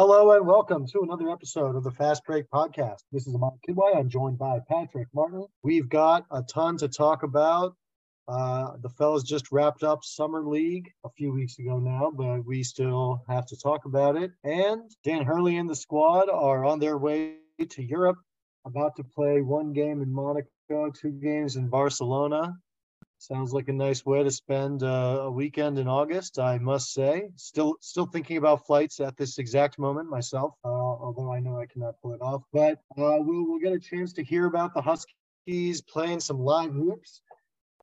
Hello and welcome to another episode of the Fast Break Podcast. This is Aman Kidwai. I'm joined by Patrick Martin. We've got a ton to talk about. Uh, the fellas just wrapped up Summer League a few weeks ago now, but we still have to talk about it. And Dan Hurley and the squad are on their way to Europe, about to play one game in Monaco, two games in Barcelona. Sounds like a nice way to spend uh, a weekend in August, I must say. Still, still thinking about flights at this exact moment myself, uh, although I know I cannot pull it off. But uh, we'll, we'll get a chance to hear about the Huskies playing some live hoops,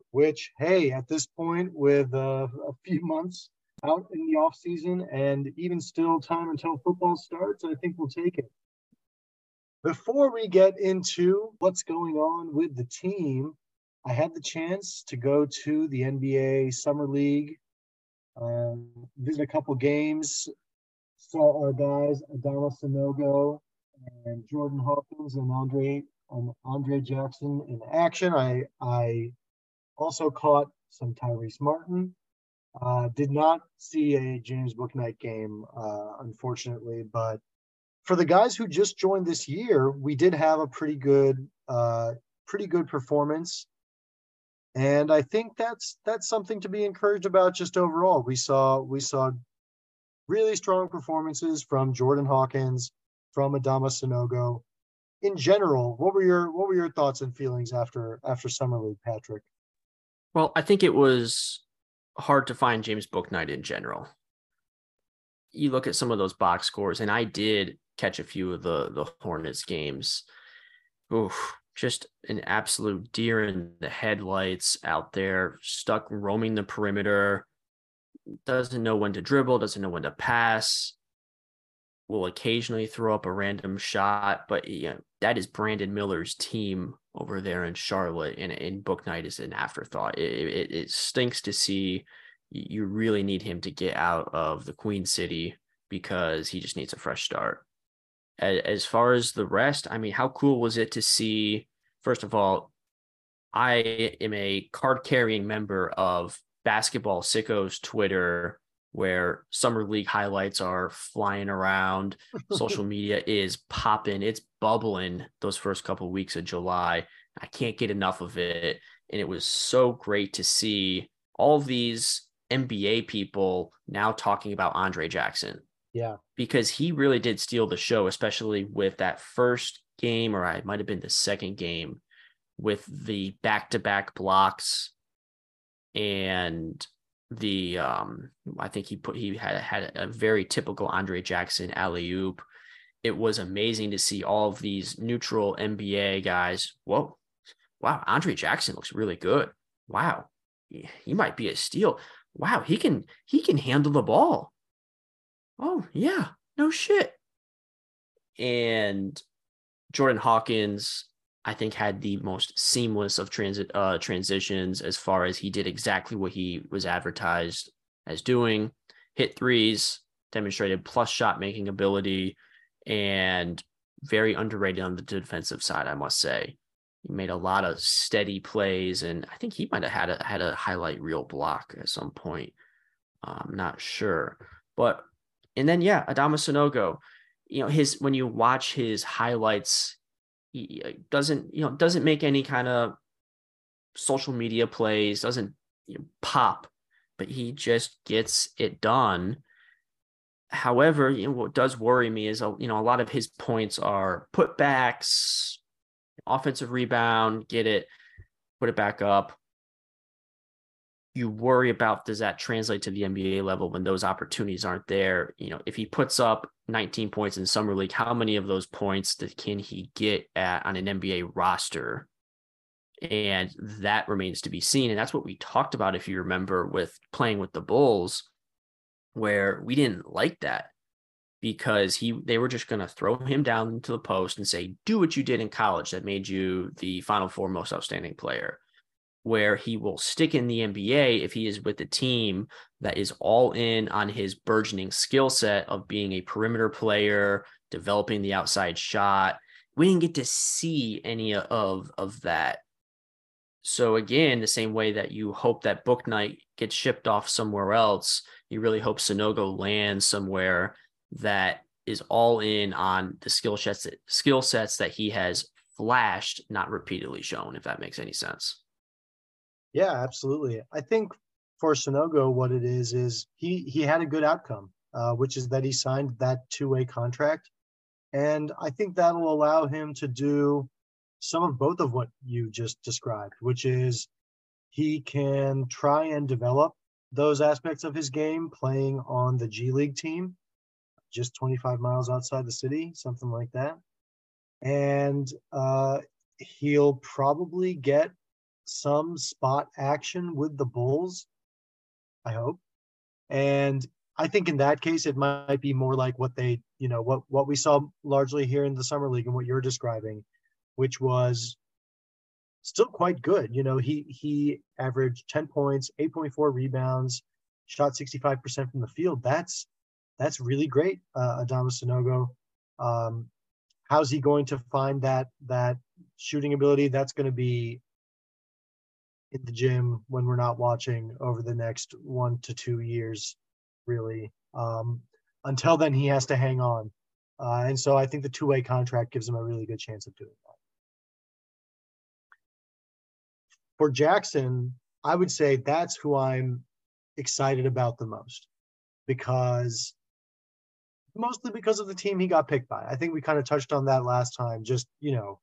which, hey, at this point, with uh, a few months out in the off season and even still time until football starts, I think we'll take it. Before we get into what's going on with the team, I had the chance to go to the NBA Summer League, um, visit a couple games, saw our guys Adama Sanogo and Jordan Hawkins and Andre and Andre Jackson in action. I I also caught some Tyrese Martin. Uh, did not see a James Bouknight game, uh, unfortunately, but for the guys who just joined this year, we did have a pretty good, uh, pretty good performance and I think that's that's something to be encouraged about. Just overall, we saw we saw really strong performances from Jordan Hawkins, from Adama Sanogo. In general, what were your what were your thoughts and feelings after after summer league, Patrick? Well, I think it was hard to find James Bouknight in general. You look at some of those box scores, and I did catch a few of the the Hornets games. Oof, just an absolute deer in the headlights out there, stuck roaming the perimeter, doesn't know when to dribble, doesn't know when to pass, will occasionally throw up a random shot, but you know, that is Brandon Miller's team over there in Charlotte, and, and Bouknight is an afterthought. It, it, it stinks to see. You really need him to get out of the Queen City because he just needs a fresh start as far as the rest, I mean, how cool was it to see? First of all, I am a card carrying member of Basketball Sickos Twitter, where summer league highlights are flying around. Social media is popping, it's bubbling those first couple of weeks of July. I can't get enough of it. And it was so great to see all these NBA people now talking about Andre Jackson yeah. Because he really did steal the show, especially with that first game, or I might have been the second game with the back to back blocks and the um I think he put he had had a very typical Andre Jackson alley oop. It was amazing to see all of these neutral NBA guys. Whoa, wow, Andre Jackson looks really good. Wow, he might be a steal. Wow, he can he can handle the ball oh yeah, no shit. And Jordan Hawkins, I think, had the most seamless of transit uh, transitions as far as he did exactly what he was advertised as doing. Hit threes, demonstrated plus shot making ability, and very underrated on the defensive side, I must say. He made a lot of steady plays, and I think he might have had a had a highlight reel block at some point. I'm not sure, but and then yeah, Adama Sanogo, you know, his when you watch his highlights, he uh, doesn't, you know, doesn't make any kind of social media plays, doesn't you know, pop, but he just gets it done. However, you know, what does worry me is, uh, you know, a lot of his points are putbacks, offensive rebound, get it, put it back up you worry about does that translate to the NBA level when those opportunities aren't there? You know, if he puts up 19 points in summer league, how many of those points that can he get at on an NBA roster? And that remains to be seen. And that's what we talked about, if you remember, with playing with the Bulls, where we didn't like that because he they were just going to throw him down into the post and say, do what you did in college that made you the final four most outstanding player where he will stick in the NBA if he is with a team that is all in on his burgeoning skill set of being a perimeter player, developing the outside shot. We didn't get to see any of, of that. So again, the same way that you hope that Bouknight gets shipped off somewhere else, you really hope Sanogo lands somewhere that is all in on the skill sets skill sets that he has flashed, not repeatedly shown, if that makes any sense. Yeah, absolutely. I think for Sanogo, what it is is he he had a good outcome, uh, which is that he signed that two way contract, and I think that'll allow him to do some of both of what you just described, which is he can try and develop those aspects of his game playing on the G League team, just 25 miles outside the city, something like that. And uh, he'll probably get some spot action with the Bulls, I hope. And I think in that case, it might be more like what they, you know, what what we saw largely here in the summer league and what you're describing, which was still quite good. You know, he he averaged 10 points, 8.4 rebounds, shot 65% from the field. That's that's really great, uh, Adama Sanogo. Um, how's he going to find that that shooting ability? That's going to be in the gym when we're not watching over the next one to two years, really. Um, until then, he has to hang on, uh, and so I think the two-way contract gives him a really good chance of doing that. For Jackson, I would say that's who I'm excited about the most because mostly because of the team he got picked by. I think we kind of touched on that last time. Just you know,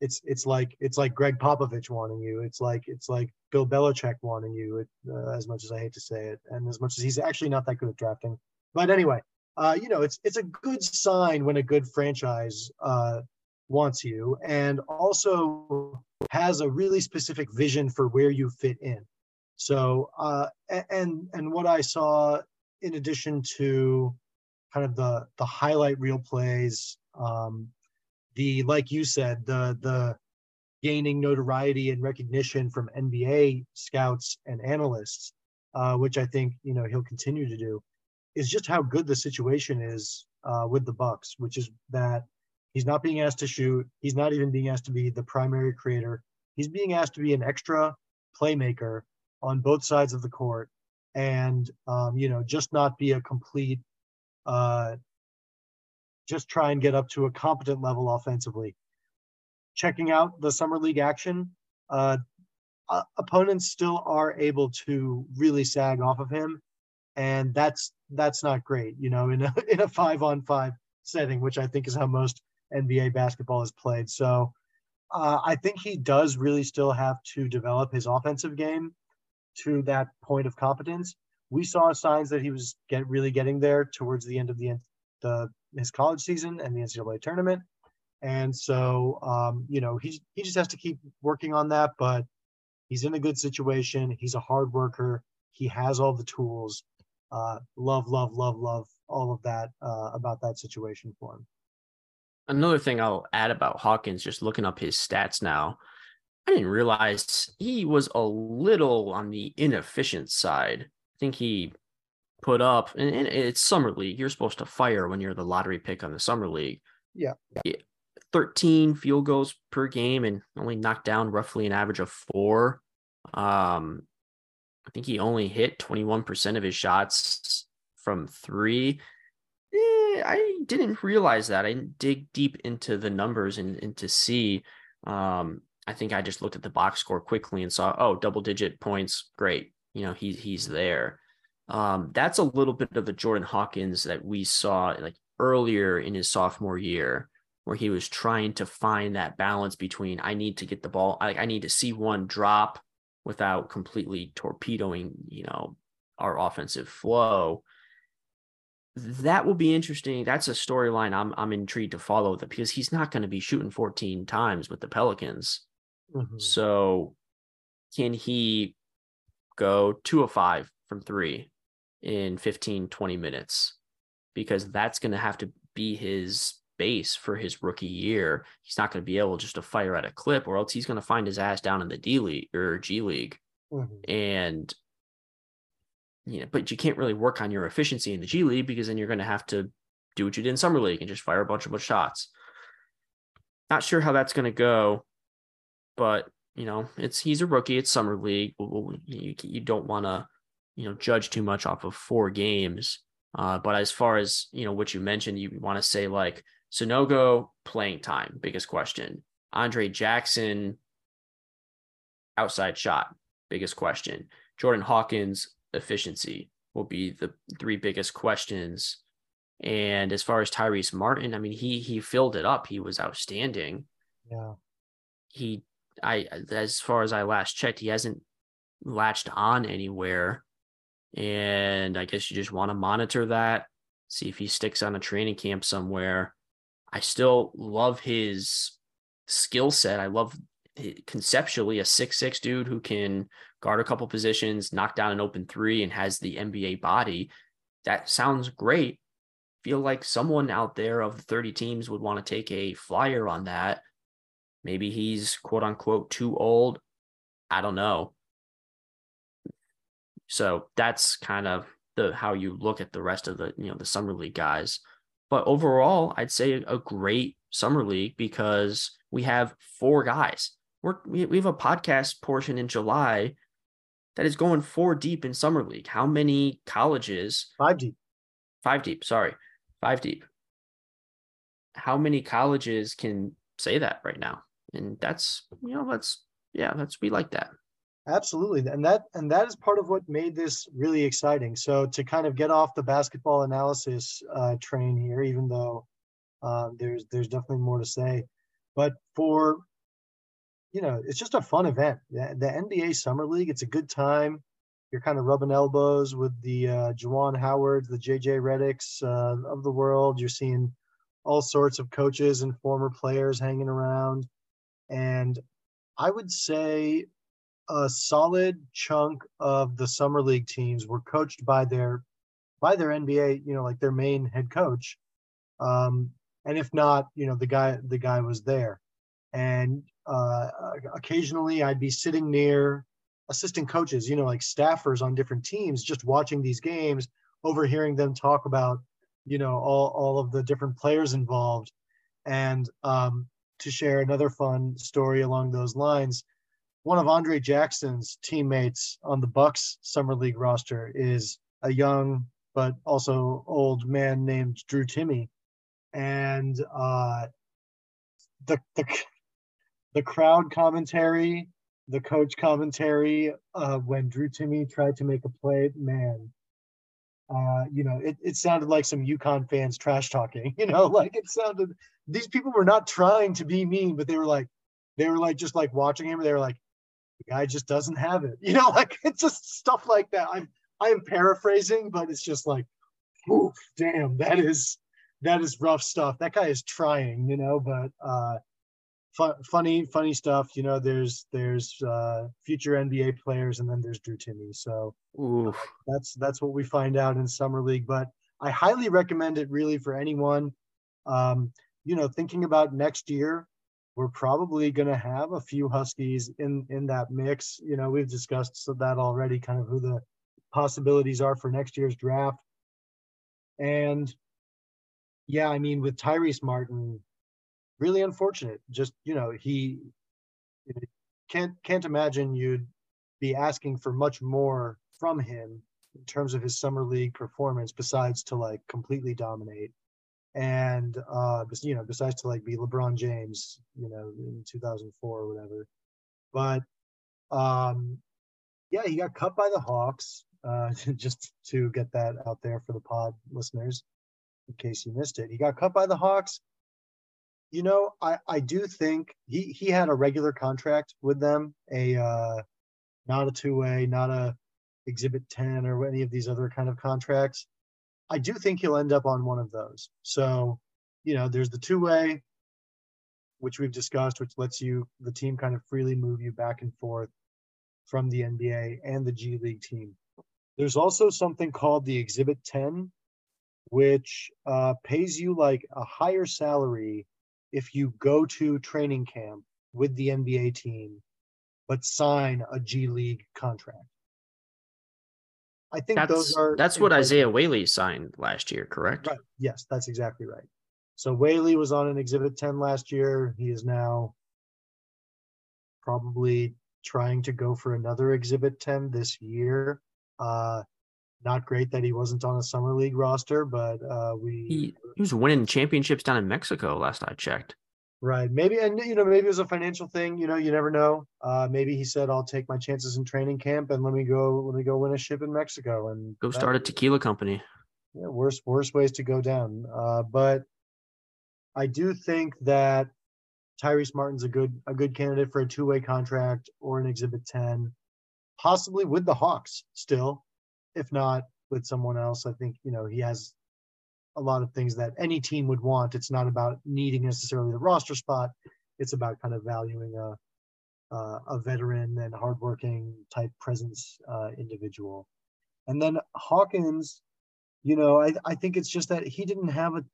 it's it's like it's like Gregg Popovich wanting you. It's like it's like Bill Belichick wanting you. It, uh, as much as I hate to say it, and as much as he's actually not that good at drafting. But anyway, uh, you know, it's it's a good sign when a good franchise uh, wants you, and also has a really specific vision for where you fit in. So, uh, and and what I saw in addition to kind of the the highlight reel plays, um, the like you said, the the gaining notoriety and recognition from NBA scouts and analysts, uh, which I think you know he'll continue to do, is just how good the situation is uh, with the Bucks, which is that he's not being asked to shoot, he's not even being asked to be the primary creator, he's being asked to be an extra playmaker on both sides of the court, and um, you know just not be a complete uh, just try and get up to a competent level offensively. Checking out the summer league action, uh, uh, opponents still are able to really sag off of him, and that's that's not great. You know, in a in a five on five setting, which I think is how most NBA basketball is played. So uh, I think he does really still have to develop his offensive game to that point of competence we saw signs that he was get really getting there towards the end of the, the his college season and the NCAA tournament. And so, um, you know, he he just has to keep working on that. But he's in a good situation. He's a hard worker. He has all the tools. Uh, love, love, love, love all of that uh, about that situation for him. Another thing I'll add about Hawkins, just looking up his stats now, I didn't realize he was a little on the inefficient side I think he put up, and, it's summer league. You're supposed to fire when you're the lottery pick on the summer league. Yeah. 13 field goals per game and only knocked down roughly an average of four. Um, I think he only hit 21% of his shots from three. Eh, I didn't realize that. I didn't dig deep into the numbers and, and to see. Um, I think I just looked at the box score quickly and saw, oh, double digit points. Great you know, he's he's there. Um, that's a little bit of the Jordan Hawkins that we saw like earlier in his sophomore year, where he was trying to find that balance between I need to get the ball, I, I need to see one drop without completely torpedoing, you know, our offensive flow. That will be interesting. That's a storyline I'm I'm intrigued to follow that because he's not going to be shooting 14 times with the Pelicans. Mm-hmm. So can he go two of five from three in 15, 20 minutes because that's going to have to be his base for his rookie year. He's not going to be able just to fire at a clip or else he's going to find his ass down in the D League or G League. Mm-hmm. And you know, but you can't really work on your efficiency in the G League because then you're going to have to do what you did in summer league and just fire a bunch of shots. Not sure how that's going to go, but you know, it's he's a rookie. It's summer league. You you don't want to you know judge too much off of four games. Uh, but as far as you know, what you mentioned, you want to say like Sanogo playing time, biggest question. Andre Jackson outside shot, biggest question. Jordan Hawkins efficiency will be the three biggest questions. And as far as Tyrese Martin, I mean, he he filled it up. He was outstanding. Yeah. He I as far as I last checked, he hasn't latched on anywhere. And I guess you just want to monitor that, see if he sticks on a training camp somewhere. I still love his skill set. I love conceptually a six six dude who can guard a couple positions, knock down an open three, and has the NBA body. That sounds great. Feel like someone out there of the 30 teams would want to take a flyer on that. Maybe he's quote unquote too old. I don't know. So that's kind of the how you look at the rest of the you know the summer league guys. But overall, I'd say a great summer league because we have four guys. We're, we we have a podcast portion in July that is going four deep in summer league. How many colleges? Five deep. Five deep. Sorry, five deep. How many colleges can say that right now? And that's you know that's yeah that's we like that. Absolutely, and that and that is part of what made this really exciting. So to kind of get off the basketball analysis uh, train here, even though uh, there's there's definitely more to say, but for you know, it's just a fun event. The, the NBA Summer League, it's a good time. You're kind of rubbing elbows with the uh, Juwan Howards, the JJ Redicks uh, of the world. You're seeing all sorts of coaches and former players hanging around. And I would say a solid chunk of the summer league teams were coached by their by their NBA, you know, like their main head coach. Um, and if not, you know, the guy the guy was there. And uh, occasionally I'd be sitting near assistant coaches, you know, like staffers on different teams, just watching these games, overhearing them talk about, you know, all, all of the different players involved. And um, to share another fun story along those lines, one of Andre Jackson's teammates on the Bucks summer league roster is a young but also old man named Drew Timme, and uh, the the the crowd commentary, the coach commentary uh, when Drew Timme tried to make a play, man. Uh, you know, it, it sounded like some UConn fans trash talking, you know, like it sounded, these people were not trying to be mean, but they were like, they were like, just like watching him. They were like, the guy just doesn't have it. You know, like it's just stuff like that. I'm I am paraphrasing, but it's just like, oof, damn, that is that is rough stuff. That guy is trying, you know, but uh fun, funny, funny stuff. You know, there's there's uh future NBA players and then there's Drew Timme. So uh, that's that's what we find out in summer league. But I highly recommend it really for anyone. Um, you know, thinking about next year, we're probably going to have a few Huskies in in that mix. You know, we've discussed that already, kind of who the possibilities are for next year's draft. And yeah, I mean, with Tyrese Martin, really unfortunate. Just you know, he can't can't imagine you'd be asking for much more from him in terms of his summer league performance, besides to like completely dominate and uh you know besides to like be lebron james you know in 2004 or whatever. But um yeah he got cut by the hawks uh just to get that out there for the pod listeners in case you missed it. He got cut by the hawks. You know i i do think he he had a regular contract with them a uh not a two-way not a exhibit 10 or any of these other kind of contracts I do think he'll end up on one of those. So, you know, there's the two way, which we've discussed, which lets you, the team kind of freely move you back and forth from the NBA and the G League team. There's also something called the Exhibit 10, which uh, pays you like a higher salary if you go to training camp with the NBA team, but sign a G League contract. I think that's, those are that's what Isaiah Whaley signed last year, correct? Right. Yes, that's exactly right. So Whaley was on an Exhibit 10 last year. He is now probably trying to go for another Exhibit 10 this year. Uh, not great that he wasn't on a summer league roster, but uh, we he, he was winning championships down in Mexico last I checked. Right. Maybe and you know maybe it was a financial thing. You know you never know. Uh, maybe he said I'll take my chances in training camp and let me go let me go win a ship in Mexico and go start a tequila company. Yeah, worst worst ways to go down. Uh, but I do think that Tyrese Martin's a good a good candidate for a two way contract or an Exhibit Ten, possibly with the Hawks still, if not with someone else. I think you know he has a lot of things that any team would want. It's not about needing necessarily the roster spot. It's about kind of valuing a uh, a veteran and hardworking type presence uh, individual. And then Hawkins, you know, I, I think it's just that he didn't have a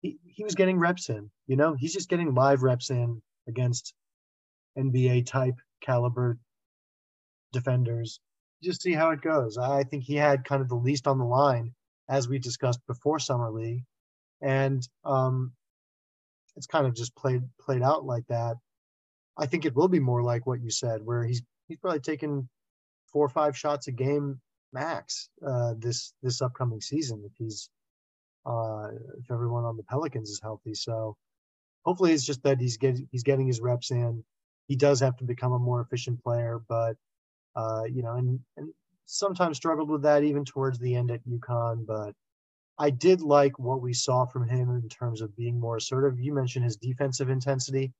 he, he was getting reps in, you know, he's just getting live reps in against NBA type caliber defenders. Just see how it goes. I think he had kind of the least on the line as we discussed before summer league, and um, it's kind of just played played out like that. I think it will be more like what you said, where he's he's probably taken four or five shots a game max uh, this this upcoming season if he's uh, if everyone on the Pelicans is healthy. So hopefully it's just that he's getting he's getting his reps in. He does have to become a more efficient player, but uh, you know, and, and sometimes struggled with that even towards the end at UConn, but I did like what we saw from him in terms of being more assertive. You mentioned his defensive intensity.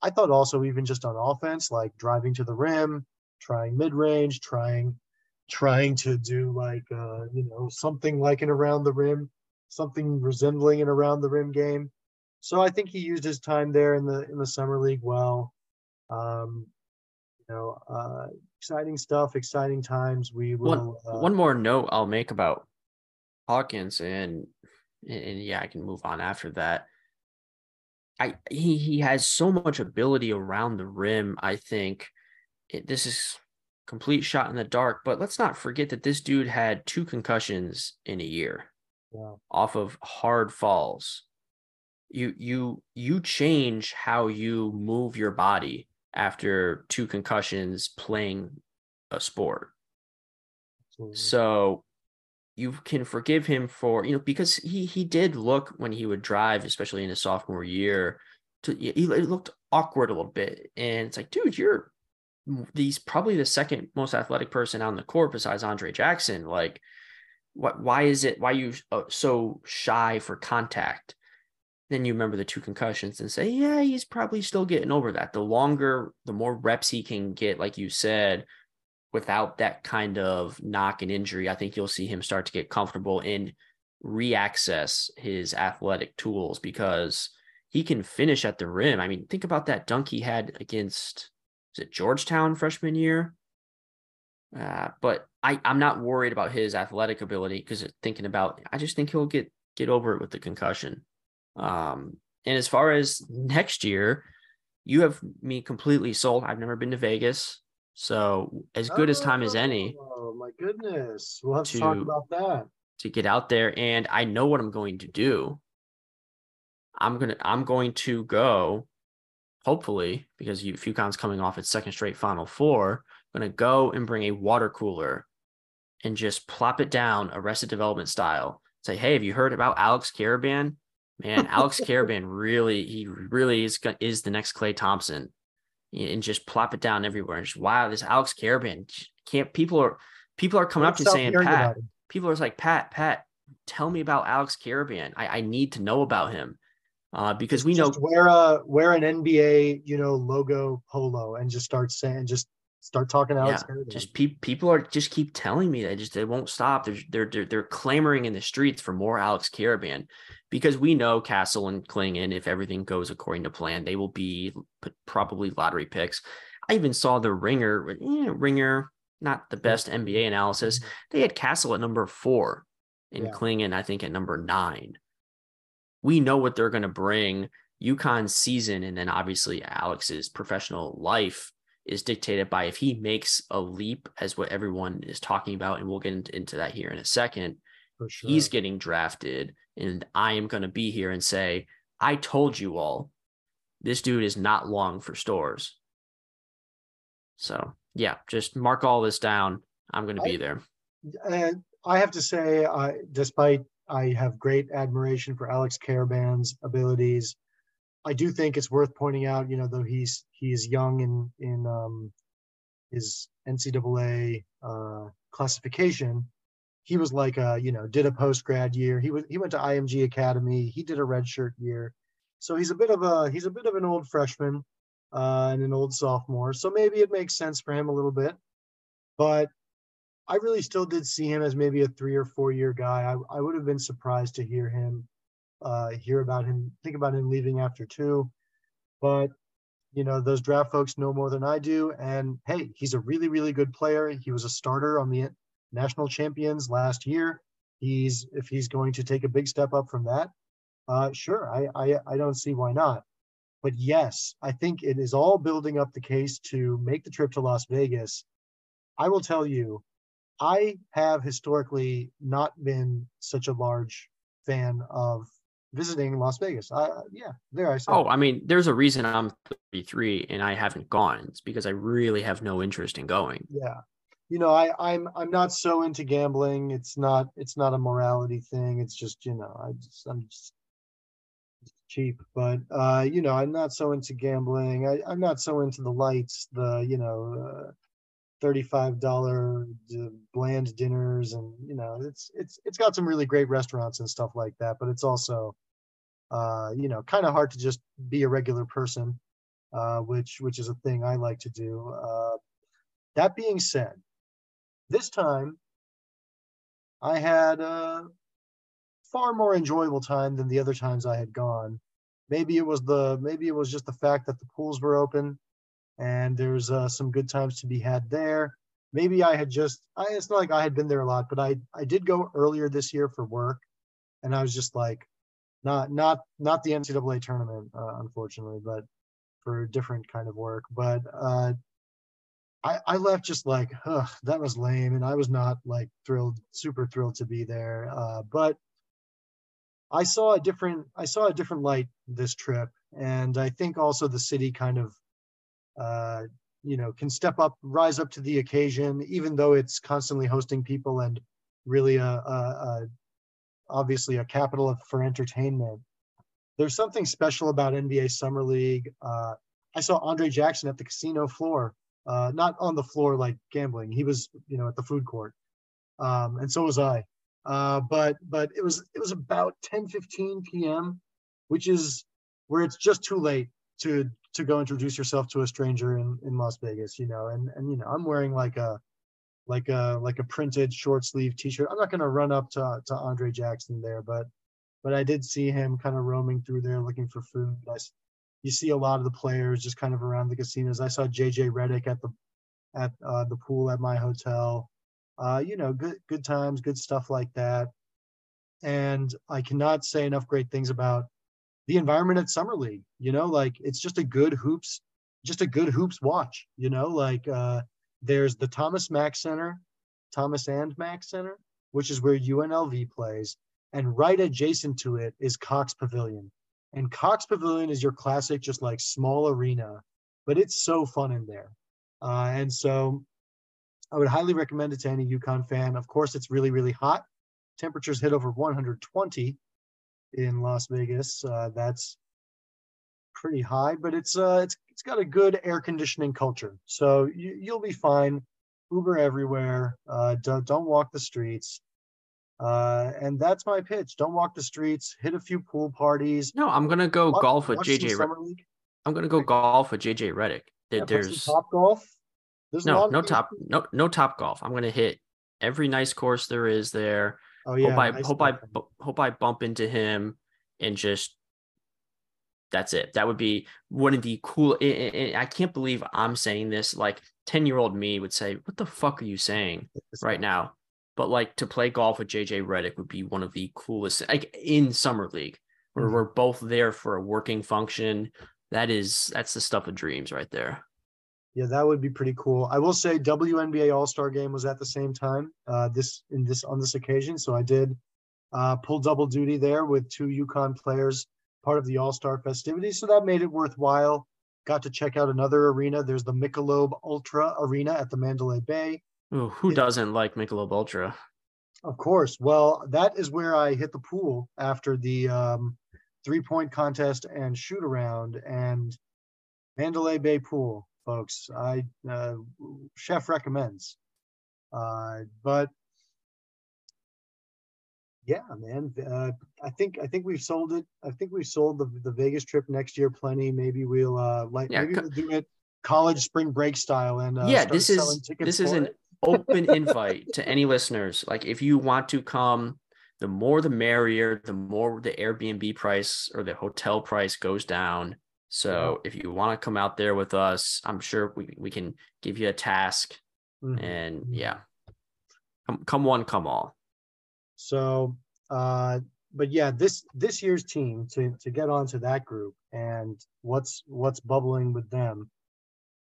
I thought also even just on offense, like driving to the rim, trying mid range, trying trying to do like uh, you know something like an around the rim, something resembling an around the rim game. So I think he used his time there in the in the summer league well. Um, you know, uh, exciting stuff, exciting times. We will. One, uh, one more note I'll make about Hawkins, and and yeah, I can move on after that. I he he has so much ability around the rim. I think it, this is complete shot in the dark. But let's not forget that this dude had two concussions in a year yeah. off of hard falls. You you you change how you move your body after two concussions playing a sport. Absolutely. So you can forgive him for, you know, because he he did look when he would drive, especially in his sophomore year, to he looked awkward a little bit. And it's like, dude, you're these probably the second most athletic person on the court besides Andre Jackson. Like, what? Why is it? Why you uh, so shy for contact? Then you remember the two concussions and say, yeah, he's probably still getting over that. The longer, the more reps he can get, like you said, without that kind of knock and injury, I think you'll see him start to get comfortable and reaccess his athletic tools because he can finish at the rim. I mean, think about that dunk he had against is it Georgetown freshman year? Uh, but I, I'm not worried about his athletic ability because thinking about, I just think he'll get get over it with the concussion. Um, and as far as next year, you have me completely sold. I've never been to Vegas. So as good oh, as time as any. Oh my goodness. We'll have to, to talk about that. To get out there. And I know what I'm going to do. I'm gonna I'm going to go, hopefully, because you UConn's coming off its second straight final four, I'm gonna go and bring a water cooler and just plop it down arrested development style. Say, hey, have you heard about Alex Karaban? Man, Alex Karaban really, he really is is the next Klay Thompson, and just plop it down everywhere. And just wow, this Alex Karaban can't. People are people are coming up to saying Pat. People are like Pat, Pat, tell me about Alex Karaban. I, I need to know about him. Uh, because we just know wear a wear an NBA you know logo polo and just start saying just start talking Alex yeah, Just pe- people are just keep telling me that just they won't stop. They're, they're they're they're clamoring in the streets for more Alex Karaban because we know Castle and Clingan, if everything goes according to plan, they will be probably lottery picks. I even saw the ringer, eh, ringer, not the best NBA analysis. They had Castle at number four and yeah. Clingan, I think, at number nine. We know what they're going to bring. UConn's season, and then obviously Alex's professional life is dictated by if he makes a leap, as what everyone is talking about, and we'll get into that here in a second. Sure. He's getting drafted and I am going to be here and say, I told you all, this dude is not long for Storrs. So, yeah, just mark all this down. I'm going to be there. And I have to say, I despite I have great admiration for Alex Karaban's abilities. I do think it's worth pointing out, you know, though he's he's young in in um, his NCAA uh, classification, he was like a you know did a post grad year. He was he went to IMG Academy. He did a redshirt year, so he's a bit of a he's a bit of an old freshman uh, and an old sophomore. So maybe it makes sense for him a little bit, but I really still did see him as maybe a three or four year guy. I, I would have been surprised to hear him, uh, hear about him, think about him leaving after two. But, you know, those draft folks know more than I do. And hey, he's a really, really good player. He was a starter on the national champions last year. He's, if he's going to take a big step up from that, uh, sure, I, I, I don't see why not. But yes, I think it is all building up the case to make the trip to Las Vegas. I will tell you, I have historically not been such a large fan of visiting Las Vegas. I, yeah, there I saw. Oh, I mean, there's a reason I'm 33 and I haven't gone. It's because I really have no interest in going. Yeah, you know, I, I'm I'm not so into gambling. It's not it's not a morality thing. It's just you know, I just I'm just cheap. But uh, you know, I'm not so into gambling. I, I'm not so into the lights. The you know. Uh, $35 bland dinners and you know it's it's it's got some really great restaurants and stuff like that but it's also uh you know kind of hard to just be a regular person uh which which is a thing i like to do uh that being said this time i had a far more enjoyable time than the other times i had gone maybe it was the maybe it was just the fact that the pools were open and there's uh, some good times to be had there. Maybe I had just, I, it's not like I had been there a lot, but I, I did go earlier this year for work, and I was just like, not, not, not the NCAA tournament, uh, unfortunately, but for different kind of work. But uh, I, I left just like, that was lame, and I was not like thrilled, super thrilled to be there. Uh, but I saw a different, I saw a different light this trip, and I think also the city kind of uh, you know, can step up, rise up to the occasion, even though it's constantly hosting people and really a, a, a obviously a capital of, for entertainment. There's something special about NBA Summer League. Uh, I saw Andre Jackson at the casino floor, uh, not on the floor like gambling. He was, you know, at the food court, um, and so was I. Uh, but but it was it was about 10 15 p.m., which is where it's just too late to to go introduce yourself to a stranger in, in Las Vegas, you know, and, and, you know, I'm wearing like a, like a, like a printed short sleeve t-shirt. I'm not to run up to, to Andre Jackson there, but, but I did see him kind of roaming through there looking for food. I, you see a lot of the players just kind of around the casinos. I saw JJ Redick at the, at uh, the pool at my hotel. Uh, you know, good, good times, good stuff like that. And I cannot say enough great things about the environment at summer league you know like it's just a good hoops just a good hoops watch you know like uh there's the thomas mack center thomas and mack center which is where unlv plays and right adjacent to it is cox pavilion and cox pavilion is your classic just like small arena but it's so fun in there uh, and so i would highly recommend it to any UConn fan of course it's really really hot temperatures hit over 120 in Las Vegas. Uh, that's pretty high, but it's uh, it's it's got a good air conditioning culture, so you, you'll be fine. Uber everywhere. Uh, don't don't walk the streets. Uh, and that's my pitch. Don't walk the streets. Hit a few pool parties. No, I'm gonna go watch, golf with JJ. Re- I'm gonna go golf with JJ Redick. Yeah, There's top golf. There's no no top no no top golf. I'm gonna hit every nice course there is there. Oh yeah. Hope I nice hope I hope I bump into him and just that's it. That would be one of the cool. I can't believe I'm saying this. Like ten year old me would say, "What the fuck are you saying right now?" But like to play golf with JJ Redick would be one of the coolest. Like in summer league, where mm-hmm. we're both there for a working function. That is that's the stuff of dreams right there. Yeah, that would be pretty cool. I will say WNBA All Star Game was at the same time. Uh, this in this on this occasion, so I did uh, pull double duty there with two UConn players, part of the All Star festivities. So that made it worthwhile. Got to check out another arena. There's the Michelob Ultra Arena at the Mandalay Bay. Ooh, who it, doesn't like Michelob Ultra? Of course. Well, that is where I hit the pool after the um, three point contest and shoot around and Mandalay Bay pool, folks. I uh, chef recommends. Uh, but yeah, man. Uh, I think I think we've sold it. I think we've sold the the Vegas trip next year plenty. Maybe we'll uh like Yeah, maybe co- we'll do it college spring break style and uh, yeah, this selling is tickets this is an it. Open invite to any listeners. Like if you want to come, the more the merrier, the more the Airbnb price or the hotel price goes down. So if you want to come out there with us, I'm sure we, we can give you a task Mhm. and Mhm. yeah. Come come one, come all. So, uh, but yeah, this this year's team to to get onto that group and what's what's bubbling with them.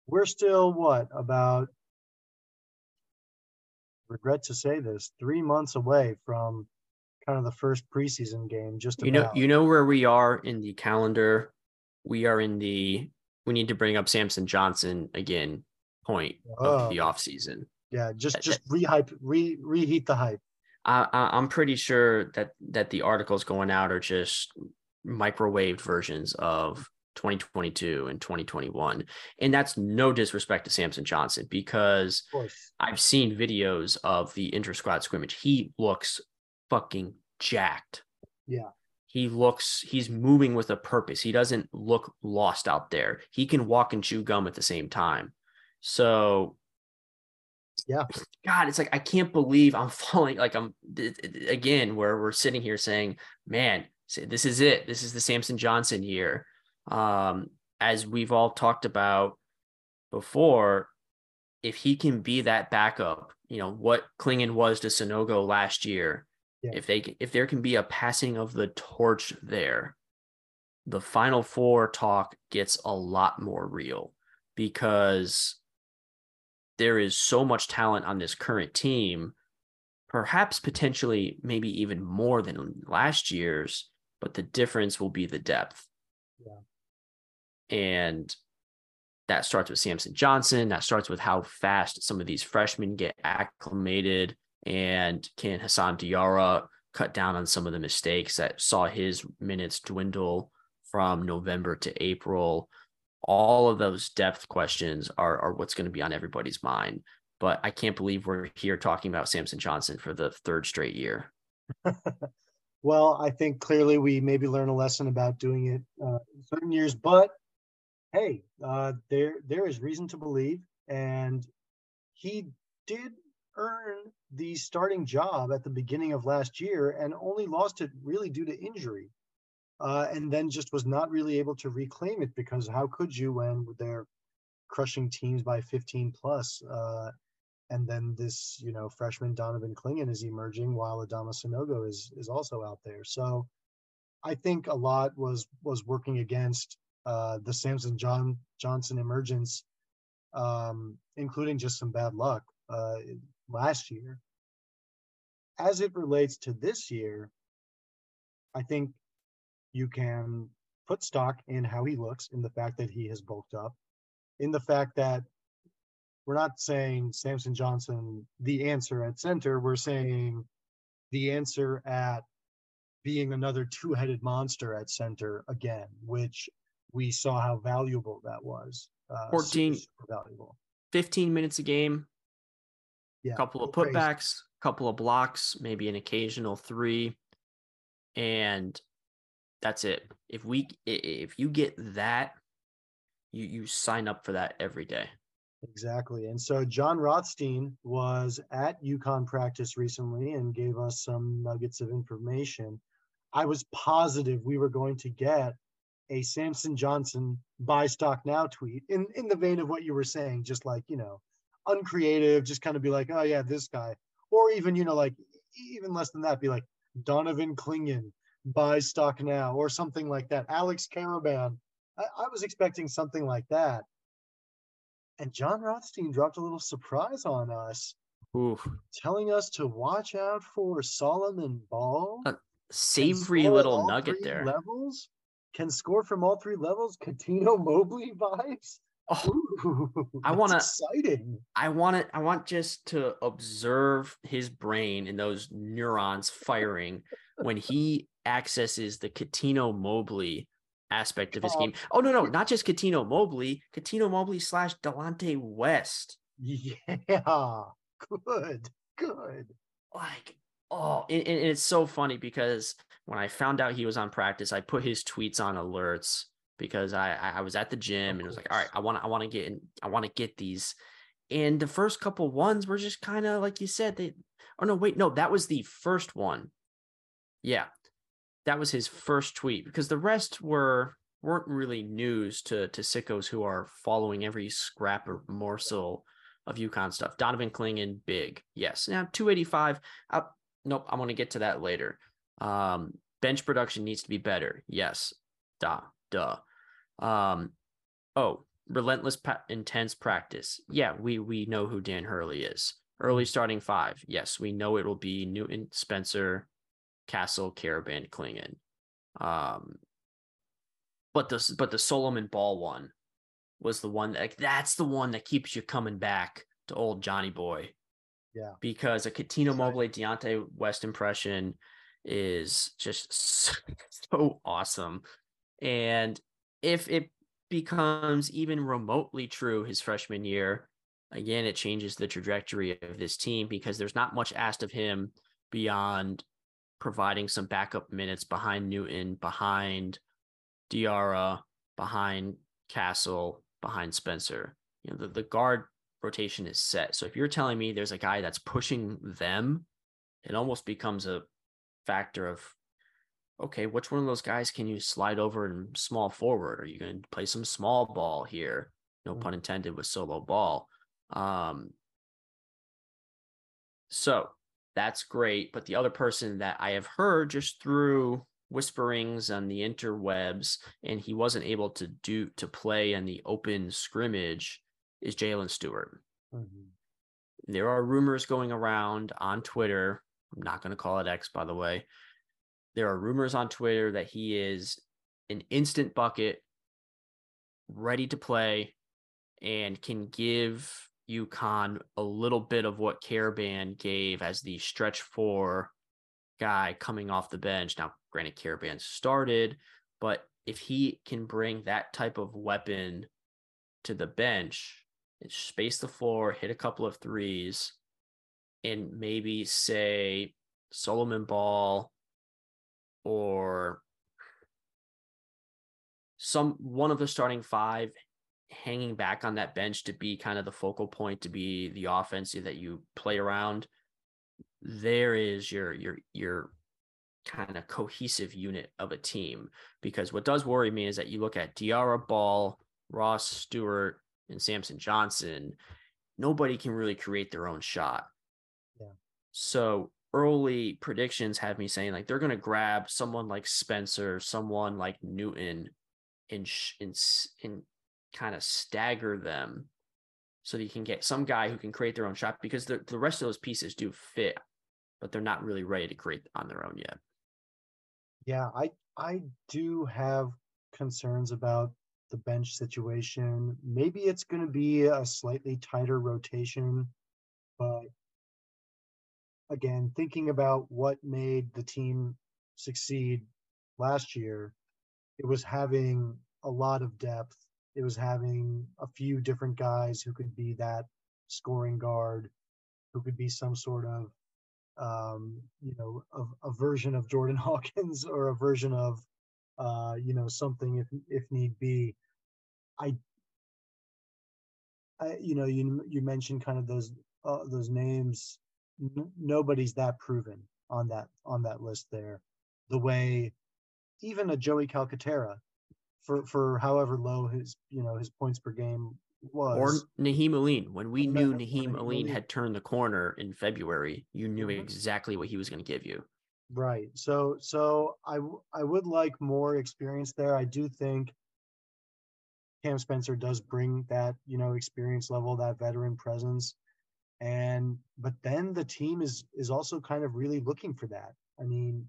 We're still what about? Regret to say this, three months away from kind of the first preseason game. Just You know, about. you know where we are in the calendar. We are in the we need to bring up Samson Johnson again point of oh. the Oh. off season. yeah, just just rehype, re reheat the hype. I, I I'm pretty sure that that the articles going out are just microwaved versions of 2022 and 2021, and that's no disrespect to Samson Johnson because I've seen videos of the inter squad scrimmage. He looks fucking jacked. yeah, He looks he's moving with a purpose. He doesn't look lost out there. He can walk and chew gum at the same time. So Yeah. God, it's like I can't believe I'm falling like I'm again where we're sitting here saying, "Man, this is it. This is the Samson Johnson year." Um as we've all talked about before, if he can be that backup, you know, what Clingan was to Sanogo last year, Yeah. if they if there can be a passing of the torch there, the final four talk gets a lot more real because there is so much talent on this current team, perhaps potentially maybe even more than last year's, but the difference will be the depth. Yeah. And that starts with Samson Johnson. That starts with how fast some of these freshmen get acclimated. And can Hassan Diarra cut down on some of the mistakes that saw his minutes dwindle from November to April? All of those depth questions are, are what's going to be on everybody's mind. But I can't believe we're here talking about Samson Johnson for the third straight year. Well, I think clearly we maybe learn a lesson about doing it uh, in certain years, but hey, uh, there there is reason to believe, and he did earn the starting job at the beginning of last year, and only lost it really due to injury, uh, and then just was not really able to reclaim it because how could you when they're crushing teams by 15 plus? Uh, and then this, you know, freshman Donovan Clingan is emerging while Adama Sanogo is is also out there. So I think a lot was was working against uh, the Samson John Johnson emergence, um, including just some bad luck uh, last year. As it relates to this year, I think you can put stock in how he looks, in the fact that he has bulked up, in the fact that we're not saying Samson Johnson the answer at center. We're saying the answer at being another two-headed monster at center again, which we saw how valuable that was. Uh, 14 super valuable. 15 minutes a game, Yeah, couple of putbacks, couple of blocks, maybe an occasional three, and that's it. If we if you get that, you you sign up for that every day. Exactly. And so Jon Rothstein was at UConn practice recently and gave us some nuggets of information. I was positive we were going to get a Samson Johnson buy stock now tweet in, in the vein of what you were saying, just like, you know, uncreative, just kind of be like, oh yeah, this guy. Or even, you know, like even less than that, be like Donovan Clingan, buy stock now, or something like that. Alex Karaban. I, I was expecting something like that. And Jon Rothstein dropped a little surprise on us, Oof. telling us to watch out for Solomon Ball. Uh, Savory little nugget there. Levels can score from all three levels. Cuttino Mobley vibes. Oh, I want to exciting. I want it. I want just to observe his brain and those neurons firing when he accesses the Cuttino Mobley aspect of his oh. game. Oh no, no, not just Cuttino Mobley, Cuttino Mobley slash Delonte West. Yeah, good, good. Like, oh, and, and it's so funny because when I found out he was on practice, I put his tweets on alerts because I I was at the gym and it was like, all right, I want to I want to get in, I want to get these. And the first couple ones were just kind of like you said, they oh no, wait, no, that was the first one. Yeah. That was his first tweet because the rest were weren't really news to to sickos who are following every scrap or morsel of UConn stuff. Donovan Clingan, big. Yes. Now 285. Uh, nope, I'm gonna get to that later. Um, bench production needs to be better. Yes. Duh. Duh. Um, oh, relentless, pa- intense practice. Yeah, we we know who Dan Hurley is. Early starting five. Yes, we know it will be Newton, Spencer, Castle, Karaban, Clingan. Um, but the but the Solomon Ball one was the one that that's the one that keeps you coming back to old Johnny Boy. Yeah, because a Cuttino Mobley Delonte West impression is just so, so awesome, and if it becomes even remotely true his freshman year, again, it changes the trajectory of this team because there's not much asked of him beyond providing some backup minutes behind Newton, behind Diarra, behind Castle, behind Spencer. You know, the, the guard rotation is set. So if you're telling me there's a guy that's pushing them, it almost becomes a factor of okay, which one of those guys can you slide over and small forward? Are you going to play some small ball here? No mm-hmm. pun intended with solo ball. Um, so that's great. But the other person that I have heard just through whisperings on the interwebs, and he wasn't able to do to play in the open scrimmage, is Jaylin Stewart. Mm-hmm. There are rumors going around on Twitter. I'm not going to call it X, by the way, there are rumors on Twitter that he is an instant bucket, ready to play, and can give UConn a little bit of what Karaban gave as the stretch four guy coming off the bench. Now, granted, Karaban started, but if he can bring that type of weapon to the bench, space the floor, hit a couple of threes, and maybe say Solomon Ball or some one of the starting five hanging back on that bench to be kind of the focal point to be the offense that you play around. There is your your your kind of cohesive unit of a team because what does worry me is that you look at Diarra Ball, Ross Stewart, and Samson Johnson, nobody can really create their own shot. Yeah. So early predictions have me saying like they're going to grab someone like Spencer, someone like Newton, and and and kind of stagger them so that you can get some guy who can create their own shot because the the rest of those pieces do fit, but they're not really ready to create on their own yet. Yeah, I I do have concerns about the bench situation. Maybe it's going to be a slightly tighter rotation, but again, thinking about what made the team succeed last year, it was having a lot of depth. It was having a few different guys who could be that scoring guard, who could be some sort of, um, you know, a, a, version of Jordan Hawkins or a version of, uh, you know, something if if need be. I, I you know, you you mentioned kind of those uh, those names n- nobody's that proven on that on that list there. The way even a Joey Calcaterra, for for however low his you know his points per game was, or Nahiem Alleyne. When we knew Nahiem Alleyne had turned the corner in February, you knew mm-hmm. exactly what he was going to give you. Right. So so I I would like more experience there. I do think Cam Spencer does bring that you know experience level, that veteran presence and but then the team is is also kind of really looking for that i mean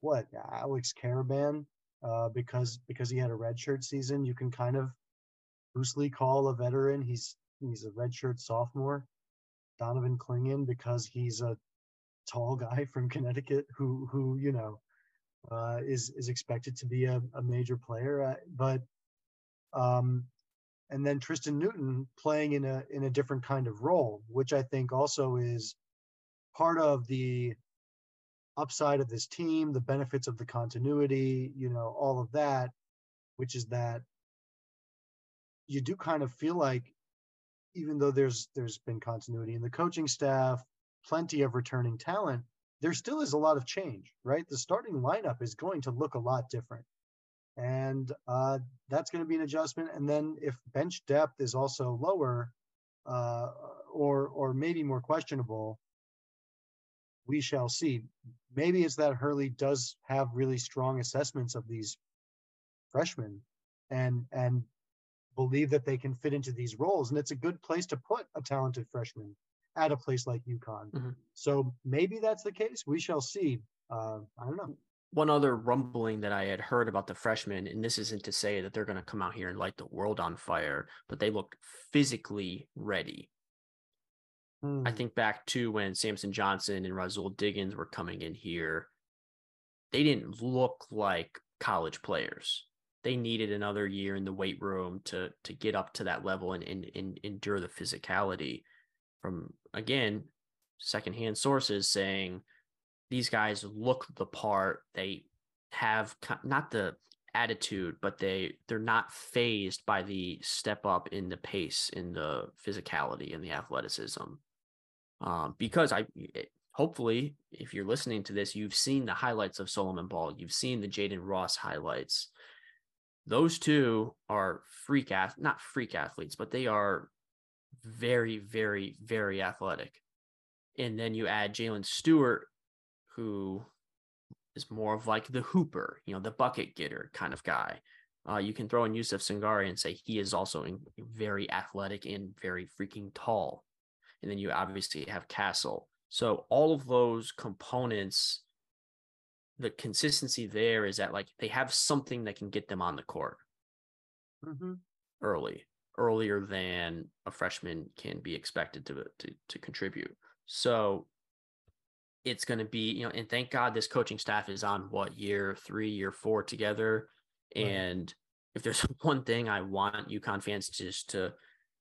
what alex karaban uh, because because he had a redshirt season you can kind of loosely call a veteran. He's he's a redshirt sophomore, Donovan Clingan because he's a tall guy from Connecticut who who you know uh, is is expected to be a, a major player. Uh, but um, and then Tristan Newton playing in a in a different kind of role, which I think also is part of the upside of this team, the benefits of the continuity, you know, all of that, which is that you do kind of feel like even though there's there's been continuity in the coaching staff, plenty of returning talent, there still is a lot of change, right? The starting lineup is going to look a lot different and uh, that's going to be an adjustment. And then if bench depth is also lower, uh, or or maybe more questionable, we shall see. Maybe it's that Hurley does have really strong assessments of these freshmen, and and believe that they can fit into these roles, and it's a good place to put a talented freshman at a place like UConn. Mm-hmm. So maybe that's the case. We shall see. Uh, I don't know one other rumbling that I had heard about the freshmen, and this isn't to say that they're going to come out here and light the world on fire, but they look physically ready. Hmm. I think back to when Samson Johnson and Rahsool Diggins were coming in here, they didn't look like college players. They needed another year in the weight room to to get up to that level and, and, and endure the physicality. From again, secondhand sources saying these guys look the part. They have not the attitude, but they they're not phased by the step up in the pace, in the physicality, and the athleticism. Um, because I hopefully, if you're listening to this, you've seen the highlights of Solomon Ball. You've seen the Jayden Ross highlights. Those two are freak ath not freak athletes, but they are very, very, very athletic. And then you add Jaylin Stewart who is more of like the hooper, you know, the bucket getter kind of guy. Uh, you can throw in Youssouf Singare and say he is also in, very athletic and very freaking tall. And then you obviously have Castle. So all of those components, the consistency there is that like they have something that can get them on the court mm-hmm. early, earlier than a freshman can be expected to, to to contribute. So it's going to be, you know, and thank God this coaching staff is on what year three, year four together. Right. And if there's one thing I want UConn fans just to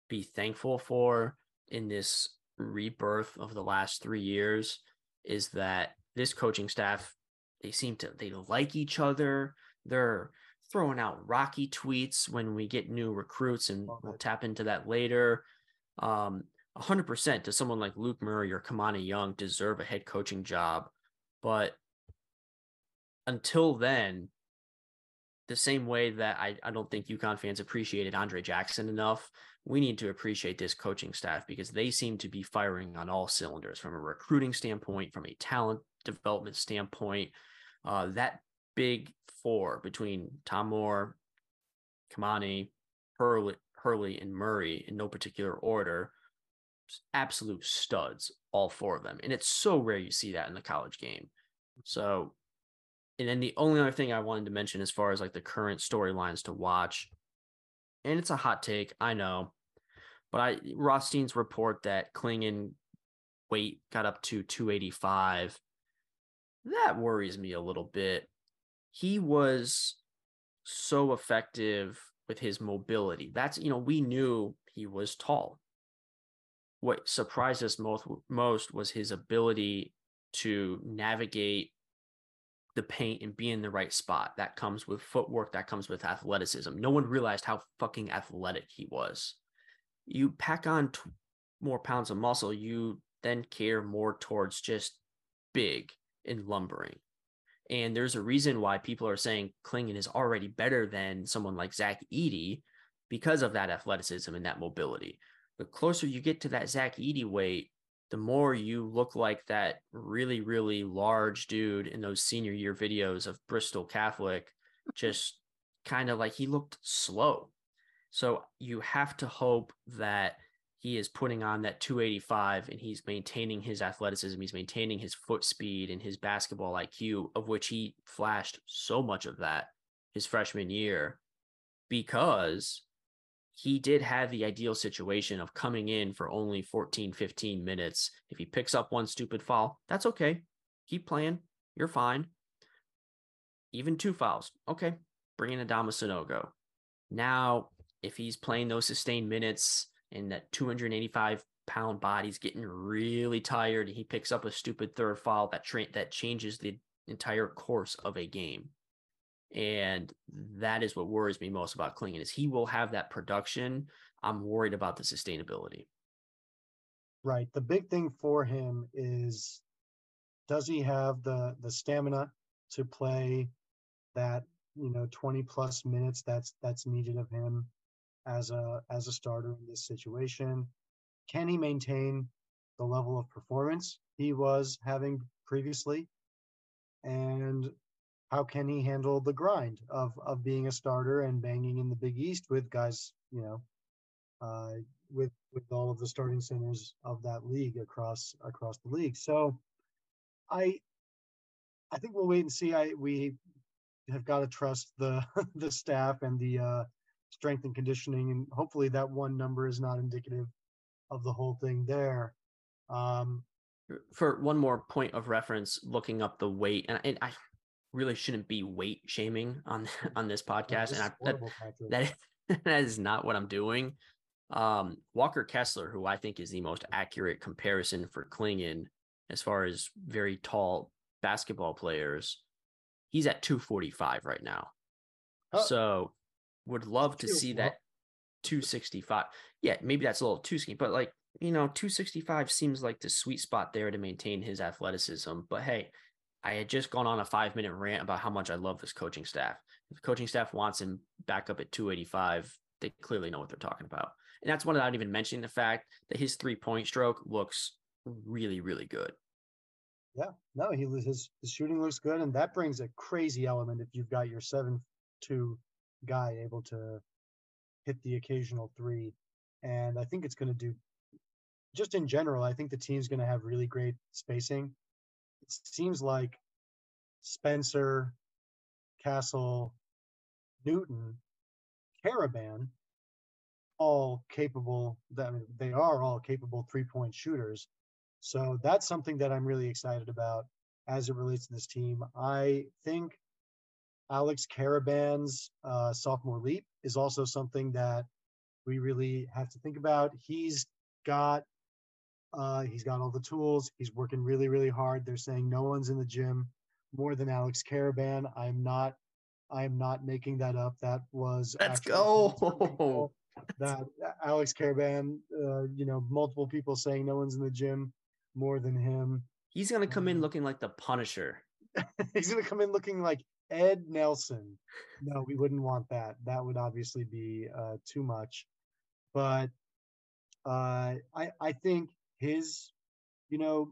be thankful for in this rebirth of the last three years is that this coaching staff, they seem to, they like each other. They're throwing out rocky tweets when we get new recruits and we'll tap into that later. Um, 100% does someone like Luke Murray or Kimani Young deserve a head coaching job. But until then, the same way that I, I don't think UConn fans appreciated Andre Jackson enough, we need to appreciate this coaching staff because they seem to be firing on all cylinders from a recruiting standpoint, from a talent development standpoint. Uh, that big four between Tom Moore, Kimani, Hurley, Hurley, and Murray in no particular order absolute studs, all four of them. And it's so rare you see that in the college game. So, and then the only other thing I wanted to mention as far as like the current storylines to watch, and it's a hot take, I know, but I Rothstein's report that Clingan weight got up to 285. That worries me a little bit. He was so effective with his mobility. That's, you know, we knew he was tall what surprised us most most was his ability to navigate the paint and be in the right spot. That comes with footwork, that comes with athleticism. No one realized how fucking athletic he was. You pack on t- more pounds of muscle, you then care more towards just big and lumbering. And there's a reason why people are saying Clingan is already better than someone like Zach Edey because of that athleticism and that mobility the closer you get to that Zach Edey weight, the more you look like that really, really large dude in those senior year videos of Bristol Catholic, just kind of like he looked slow. So you have to hope that he is putting on that 285 and he's maintaining his athleticism, he's maintaining his foot speed and his basketball IQ, of which he flashed so much of that his freshman year because he did have the ideal situation of coming in for only 14, 15 minutes. If he picks up one stupid foul, that's okay. Keep playing. You're fine. Even two fouls. Okay. Bring in Adama Sanogo. Now, if he's playing those sustained minutes and that 285 pound body's getting really tired and he picks up a stupid third foul that tra- that changes the entire course of a game and that is what worries me most about Clingan is he will have that production. I'm worried about the sustainability. Right. The big thing for him is does he have the the stamina to play that, you know, 20 plus minutes that's that's needed of him as a as a starter in this situation? Can he maintain the level of performance he was having previously? And how can he handle the grind of of being a starter and banging in the Big East with guys, you know, uh, with with all of the starting centers of that league across across the league. So, I I think we'll wait and see. I we have got to trust the the staff and the uh, strength and conditioning, and hopefully that one number is not indicative of the whole thing there. Um, For one more point of reference, looking up the weight, and, and I really shouldn't be weight shaming on on this podcast, and I, that, that, that is not what I'm doing. Um, Walker Kessler, who I think is the most accurate comparison for Clingan as far as very tall basketball players, he's at 245 right now. Oh. So would love to see that 265. Yeah, maybe that's a little too skinny, but like, you know, 265 seems like the sweet spot there to maintain his athleticism. But hey, I had just gone on a five minute rant about how much I love this coaching staff. If the coaching staff wants him back up at 285, they clearly know what they're talking about. And that's one without even mentioning the fact that his three point stroke looks really, really good. Yeah, no, he his his shooting looks good, and that brings a crazy element if you've got your seven two guy able to hit the occasional three. And I think it's going to do just in general, I think the team's going to have really great spacing it seems like Spencer, Castle, Newton, Karaban, all capable. That they are all capable three point shooters. So that's something that I'm really excited about as it relates to this team. I think Alex Karaban's uh, sophomore leap is also something that we really have to think about. He's got uh, he's got all the tools. He's working really, really hard. They're saying no one's in the gym more than Alex Karaban. I'm not. I am not making that up. That was let's go. That Alex Karaban, uh, you know, multiple people saying no one's in the gym more than him. He's gonna come in um, looking like the Punisher. he's gonna come in looking like Ed Nelson. No, we wouldn't want that. That would obviously be uh, too much. But uh, I I think his, you know,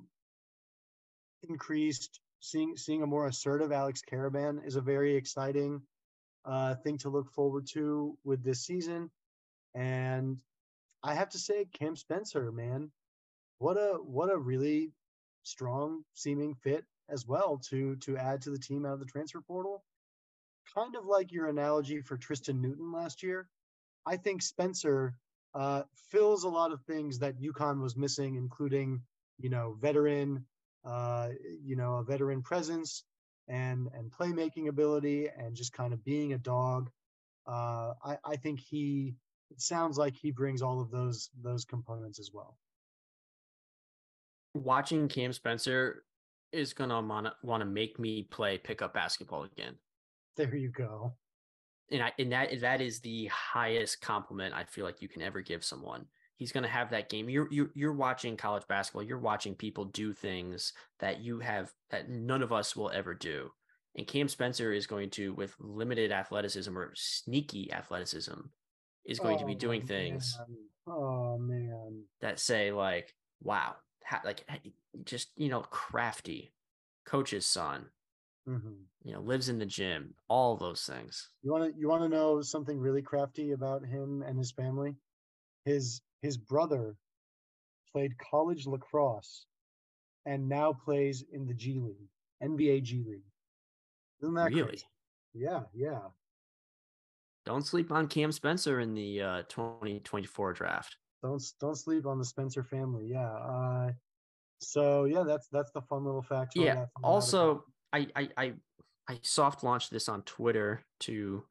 increased seeing seeing a more assertive Alex Karaban is a very exciting uh, thing to look forward to with this season. And I have to say, Cam Spencer, man, what a what a really strong seeming fit as well to to add to the team out of the transfer portal. Kind of like your analogy for Tristan Newton last year. I think Spencer uh, fills a lot of things that UConn was missing, including you know veteran, uh, you know a veteran presence and and playmaking ability and just kind of being a dog. Uh, I, I think he it sounds like he brings all of those those components as well. Watching Cam Spencer is gonna want to make me play pickup basketball again. There you go and I and that that is the highest compliment I feel like you can ever give someone. He's going to have that game. You're you're you're watching college basketball. You're watching people do things that you have that none of us will ever do. And Cam Spencer is going to, with limited athleticism or sneaky athleticism, is going oh, to be oh, doing man. things. Oh man, that say like, wow, like just you know, crafty, coach's son, Mm-hmm. You know, lives in the gym, all those things. You want to you want to know something really crafty about him and his family? His his brother played college lacrosse and now plays in the G League, NBA G League. Isn't that really? Crazy? Yeah, yeah. don't sleep on Cam Spencer in the uh, 2024 draft. Don't don't sleep on the Spencer family. Yeah. Uh, so yeah, that's that's the fun little fact. Yeah. Also, I, I I I soft launched this on Twitter to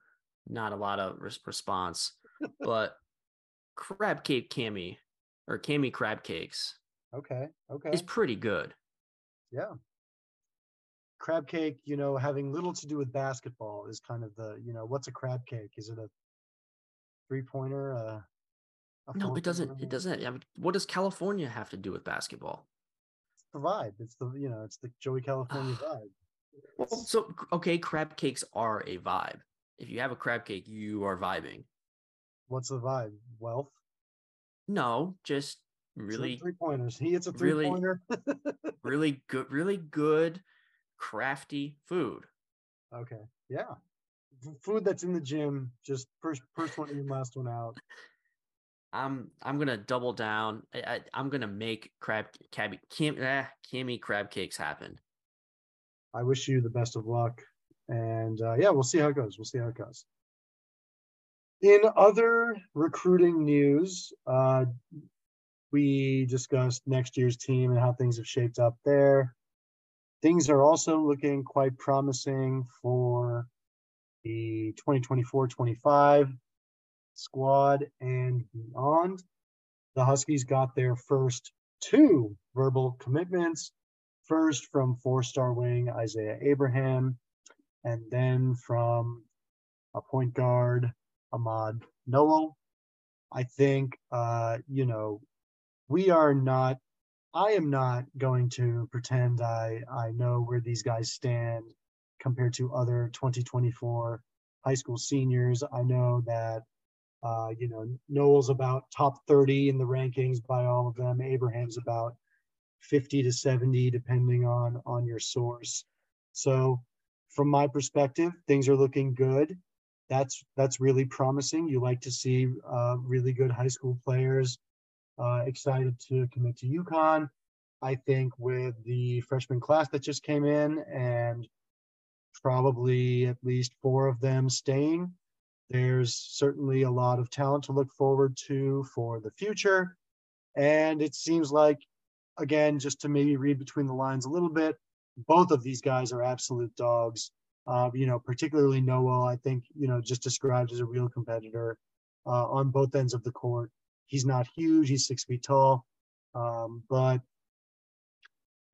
not a lot of res- response, but crab cake cami or cami crab cakes. Okay. Okay. Is pretty good. Yeah. Crab cake, you know, having little to do with basketball is kind of the, you know, what's a crab cake? Is it a three pointer? Uh, no, it doesn't. It doesn't. I mean, what does California have to do with basketball? It's the vibe. It's the you know, it's the Joey California vibe. Well, so okay, crab cakes are a vibe. If you have a crab cake, you are vibing. What's the vibe? Wealth? No, just really three pointers. He hits a three really, pointer. really good, really good, crafty food. Okay. Yeah. Food that's in the gym, just first first one in, last one out. I'm I'm gonna double down. I, am gonna make crab cabby cam eh, crab cakes happen. I wish you the best of luck, and uh, yeah, we'll see how it goes. We'll see how it goes. In other recruiting news, uh, we discussed next year's team and how things have shaped up there. Things are also looking quite promising for the 2024 25 squad and beyond. The Huskies got their first two verbal commitments first from four star wing Isaiah Abraham, and then from a point guard, Ahmad Nowell. I think, uh, you know, we are not, I am not going to pretend I, I know where these guys stand compared to other 2024 high school seniors. I know that uh, you know, Nowell's about top 30 in the rankings by all of them. Abraham's about 50 to 70, depending on on your source. So, from my perspective, things are looking good. That's that's really promising. You like to see uh, really good high school players uh, excited to commit to UConn. I think with the freshman class that just came in and probably at least four of them staying, there's certainly a lot of talent to look forward to for the future. And it seems like, again, just to maybe read between the lines a little bit, both of these guys are absolute dogs. Uh, you know, particularly Nowell, I think, you know, just described as a real competitor uh, on both ends of the court. He's not huge, he's six feet tall. Um, but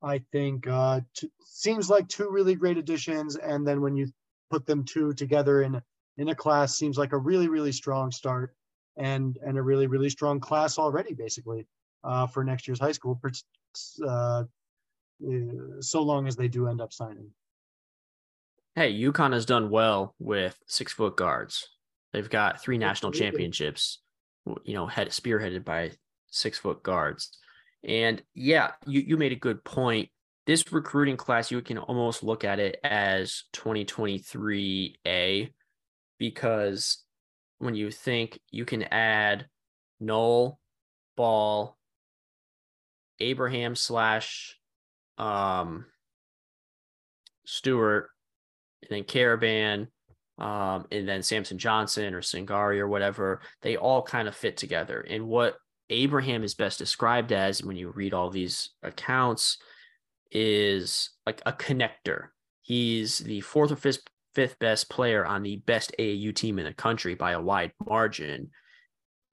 I think uh, t- seems like two really great additions. And then when you put them two together in in a class seems like a really really strong start and and a really really strong class already basically uh, for next year's high school uh, so long as they do end up signing. Hey UConn has done well with six foot guards. They've got three national championships you know head spearheaded by six foot guards. And yeah you, you made a good point. This recruiting class you can almost look at it as 2023a because when you think you can add Nowell, Ball, Abraham slash um, Stewart, and then Karaban, um, and then Samson Johnson or Singare or whatever, they all kind of fit together. And what Abraham is best described as when you read all these accounts is like a connector. He's the fourth or fifth fifth best player on the best AAU team in the country by a wide margin.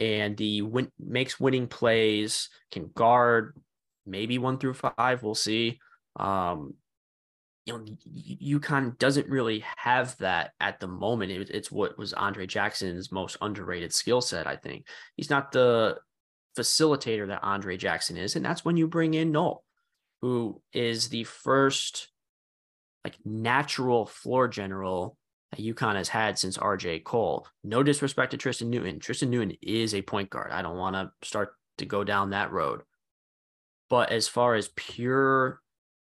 And the win- makes winning plays, can guard maybe one through five. We'll see. Um, you know, UConn doesn't really have that at the moment. It, it's what was Andre Jackson's most underrated skill set, I think. He's not the facilitator that Andre Jackson is. And that's when you bring in Noel, who is the first like natural floor general that UConn has had since RJ Cole. No disrespect to Tristan Newton. Tristan Newton is a point guard. I don't want to start to go down that road. But as far as pure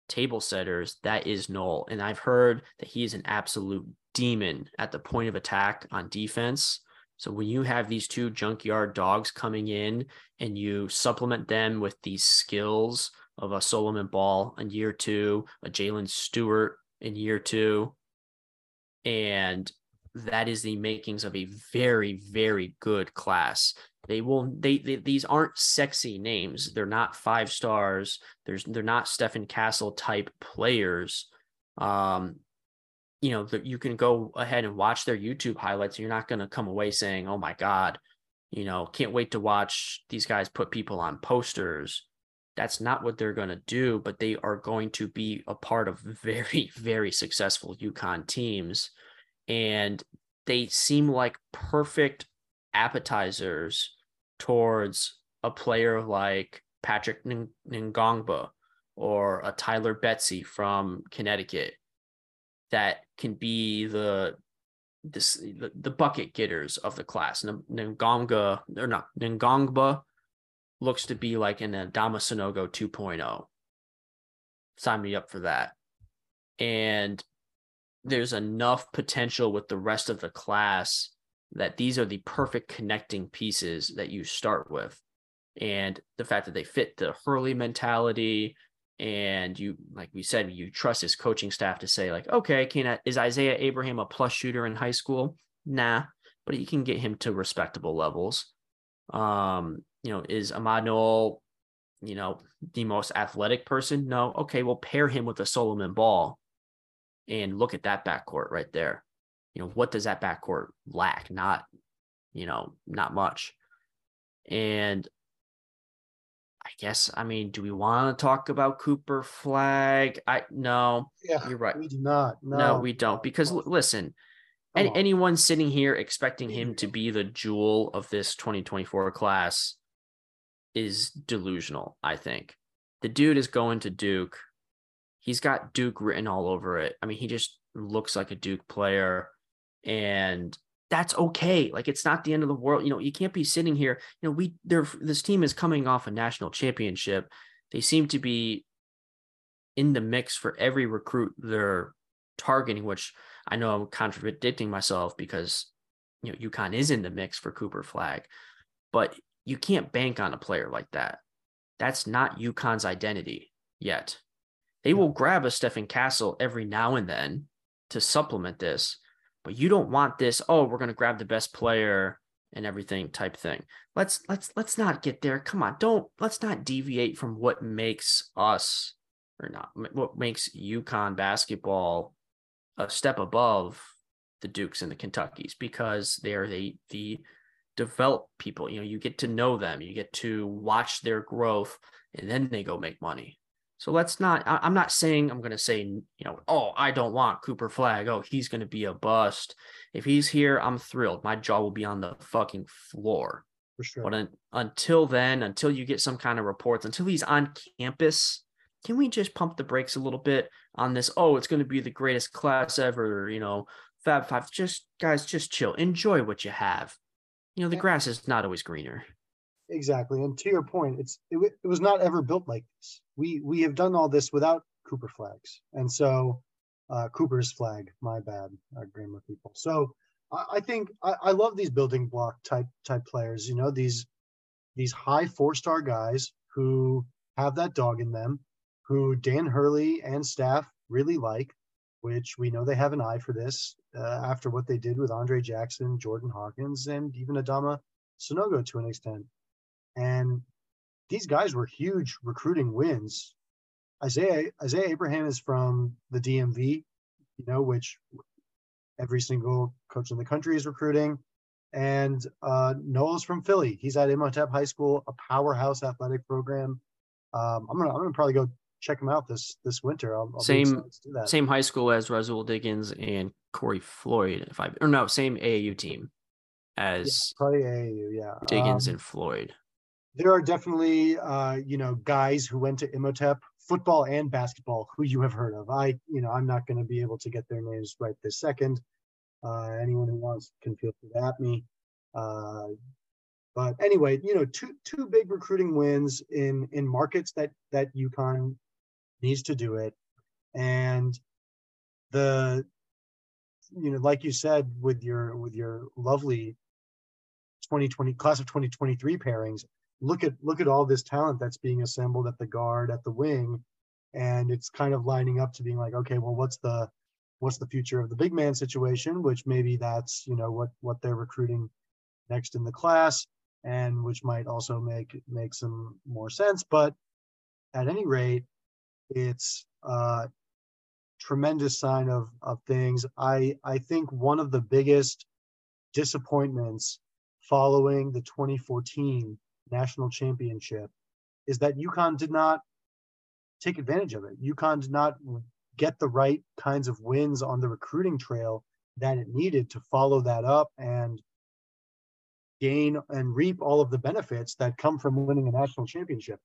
table setters, that is Nowell. And I've heard that he is an absolute demon at the point of attack on defense. So when you have these two junkyard dogs coming in and you supplement them with these skills of a Solomon Ball in year two, a Jaylin Stewart in year two, and that is the makings of a very, very good class. They will they, they these aren't sexy names. They're not five stars. There's they're not Stephen Castle type players. Um, you know, that you can go ahead and watch their YouTube highlights. You're not going to come away saying, "Oh my god, you know, can't wait to watch these guys put people on posters." That's not what they're going to do, but they are going to be a part of very, very successful UConn teams. And they seem like perfect appetizers towards a player like Patrick Ngongba or a Tyler Betsey from Connecticut that can be the this the, the bucket getters of the class. Ngongba or not Ngongba looks to be like an Adama Sanogo 2.0. Sign me up for that. And there's enough potential with the rest of the class that these are the perfect connecting pieces that you start with. And the fact that they fit the Hurley mentality, and you, like we said, you trust his coaching staff to say, like, okay, can is Isaiah Abraham a plus shooter in high school? Nah, but you can get him to respectable levels. Um, you know, is Ahmad Nowell, you know, the most athletic person? No. Okay, we'll pair him with a Solomon Ball and look at that backcourt right there you know, what does that backcourt lack? Not, you know, not much. And I guess I mean, do we want to talk about Cooper Flagg? I no, yeah, you're right. We do not. No, no we don't. Because l- listen, any, anyone sitting here expecting him to be the jewel of this 2024 class is delusional. I think the dude is going to Duke. He's got Duke written all over it. I mean, he just looks like a Duke player and that's okay. Like it's not the end of the world. You know, you can't be sitting here. You know, we there this team is coming off a national championship. They seem to be in the mix for every recruit they're targeting, which I know I'm contradicting myself because you know UConn is in the mix for Cooper Flagg, but you can't bank on a player like that. That's not UConn's identity yet. They will grab a Stephen Castle every now and then to supplement this, but you don't want this oh we're going to grab the best player and everything type thing. Let's let's let's not get there. Come on don't let's not deviate from what makes us or not what makes UConn basketball a step above the Dukes and the Kentuckies because they're the the develop people. You know you get to know them you get to watch their growth and then they go make money so let's not, I, am not saying I'm going to say, you know, oh, I don't want Cooper Flagg. Oh, he's going to be a bust. If he's here, I'm thrilled. My jaw will be on the fucking floor. For sure. But un, until then, until you get some kind of reports, until he's on campus, can we just pump the brakes a little bit on this? Oh, it's going to be the greatest class ever, you know, Fab Five. Just, guys, just chill. Enjoy what you have. You know, the grass is not always greener. Exactly. And to your point, it's it, it was not ever built like this. We we have done all this without Cooper Flaggs. And so uh, Cooper's flag, my bad, uh, grammar people. So I, I think I, I love these building block type type players, you know, these these high four-star guys who have that dog in them, who Dan Hurley and staff really like, which we know they have an eye for this uh, after what they did with Andre Jackson, Jordan Hawkins, and even Adama Sanogo to an extent. And these guys were huge recruiting wins. Isaiah Isaiah Abraham is from the DMV, you know, which every single coach in the country is recruiting. And uh, Nowell's from Philly. He's at Imhotep High School, a powerhouse athletic program. Um, I'm gonna I'm gonna probably go check him out this this winter. I'll, I'll same same high school as Rahsool Diggins and Corey Floyd. If I or no, same AAU team as yeah, probably AAU. Yeah, Diggins um, and Floyd there are definitely uh, you know guys who went to Imhotep football and basketball who you have heard of. I you know I'm not going to be able to get their names right this second. Uh, anyone who wants can feel free to at me. Uh, but anyway, you know, two two big recruiting wins in in markets that that UConn needs to do it, and the you know, like you said with your with your lovely 2020 class of 2023 pairings, look at look at all this talent that's being assembled at the guard at the wing and it's kind of lining up to being like okay well what's the what's the future of the big man situation, which maybe that's you know what what they're recruiting next in the class, and which might also make make some more sense. But at any rate, it's a tremendous sign of of things. I I think one of the biggest disappointments following the 2014 national championship is that UConn did not take advantage of it. UConn did not get the right kinds of wins on the recruiting trail that it needed to follow that up and gain and reap all of the benefits that come from winning a national championship.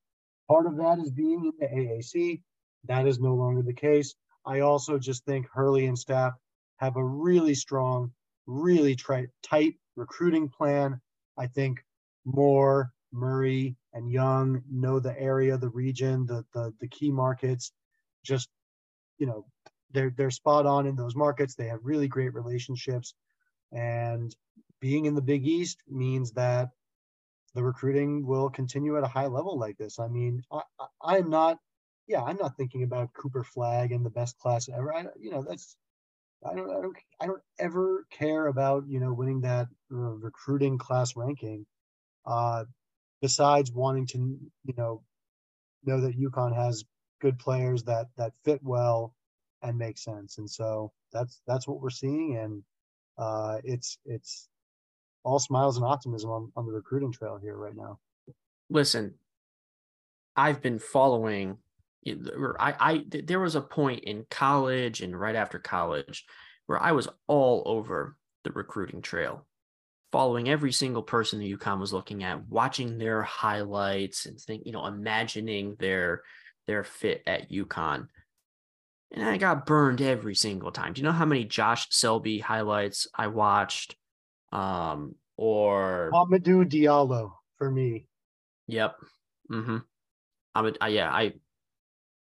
Part of that is being in the AAC. That is no longer the case. I also just think Hurley and staff have a really strong, really tight recruiting plan. I think Moore, Murray, and Young know the area, the region, the the, the key markets. Just you know, they're they're spot on in those markets. They have really great relationships, and being in the Big East means that the recruiting will continue at a high level like this. I mean, I, I, am not, yeah, I'm not thinking about Cooper Flagg and the best class ever. I, you know, that's, I don't, I don't, I don't ever care about you know winning that uh, recruiting class ranking. Uh, besides wanting to, you know, know that UConn has good players that that fit well and make sense, and so that's that's what we're seeing, and uh, it's it's all smiles and optimism on, on the recruiting trail here right now. Listen, I've been following. I, I there was a point in college and right after college where I was all over the recruiting trail, following every single person that UConn was looking at, watching their highlights and think, you know, imagining their their fit at UConn. And I got burned every single time. Do you know how many Josh Selby highlights I watched? um, or Amadou Diallo for me. Yep. Mm-hmm. I'm a, yeah, I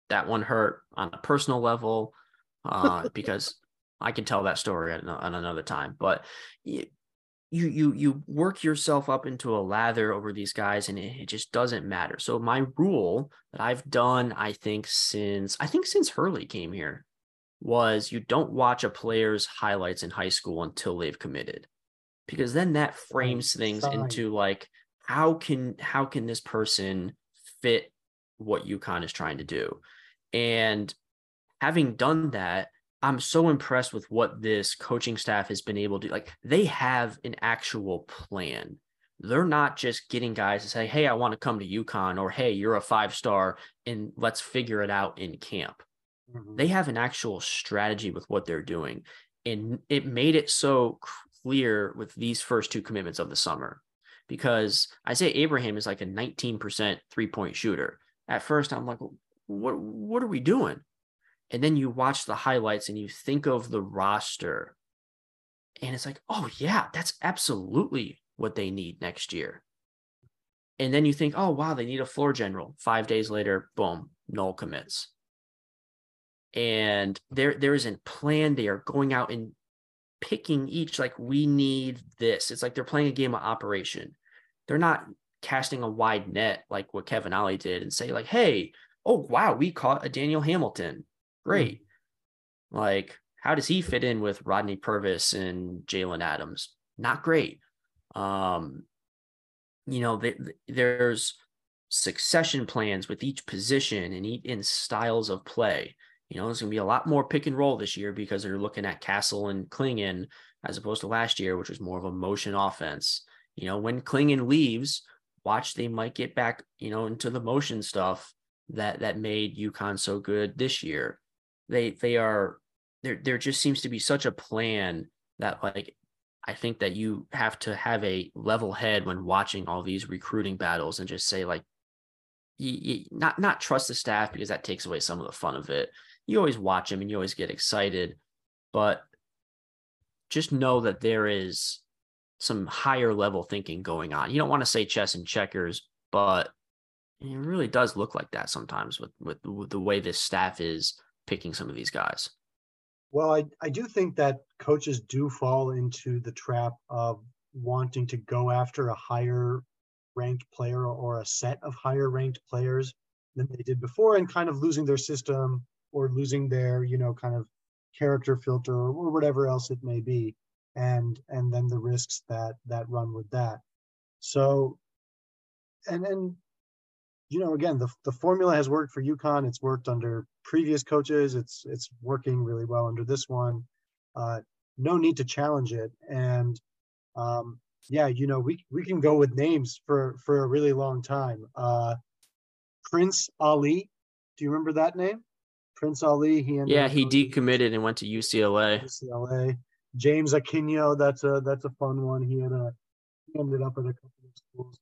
that one hurt on a personal level uh, because I can tell that story at, on another time. But you, you you work yourself up into a lather over these guys, and it, it just doesn't matter. So my rule that I've done, I think since I think since Hurley came here, was you don't watch a player's highlights in high school until they've committed because then that frames things into like how can how can this person fit what UConn is trying to do? And having done that, I'm so impressed with what this coaching staff has been able to like they have an actual plan. They're not just getting guys to say, "Hey, I want to come to UConn," or "Hey, you're a five star, and let's figure it out in camp." Mm-hmm. They have an actual strategy with what they're doing, and it made it so clear with these first two commitments of the summer because I say Abraham is like a 19% three point shooter. At first, I'm like, what, what are we doing? And then you watch the highlights and you think of the roster, and it's like, oh, yeah, that's absolutely what they need next year. And then you think, oh, wow, they need a floor general. Five days later, boom, Nowell commits. And there, there is a plan. They are going out and picking each like we need this. It's like they're playing a game of operation. They're not casting a wide net like what Kevin Ollie did and say like, "Hey, oh wow, we caught a Daniel Hamilton. Great." Mm. Like, how does he fit in with Rodney Purvis and Jalen Adams? Not great. Um, you know, there's succession plans with each position and each in styles of play. You know, there's going to be a lot more pick and roll this year because they're looking at Castle and Clingan as opposed to last year, which was more of a motion offense. You know, when Clingan leaves, watch they might get back, you know, into the motion stuff that that made UConn so good this year. They they are there there just seems to be such a plan that like I think that you have to have a level head when watching all these recruiting battles and just say like you, you, not not trust the staff because that takes away some of the fun of it you always watch them and you always get excited, but just know that there is some higher level thinking going on. You don't want to say chess and checkers, but it really does look like that sometimes with, with, with the way this staff is picking some of these guys. Well, I, I do think that coaches do fall into the trap of wanting to go after a higher ranked player or a set of higher ranked players than they did before and kind of losing their system or losing their, you know, kind of character filter or whatever else it may be and and then the risks that that run with that so and and you know again the, the formula has worked for UConn it's worked under previous coaches it's it's working really well under this one. Uh, no need to challenge it. And um, yeah you know we we can go with names for for a really long time. Uh, prince ali do you remember that name? Prince ali he yeah he decommitted and went to ucla ucla james akinjo that's a that's a fun one. He had a he ended up at a couple of schools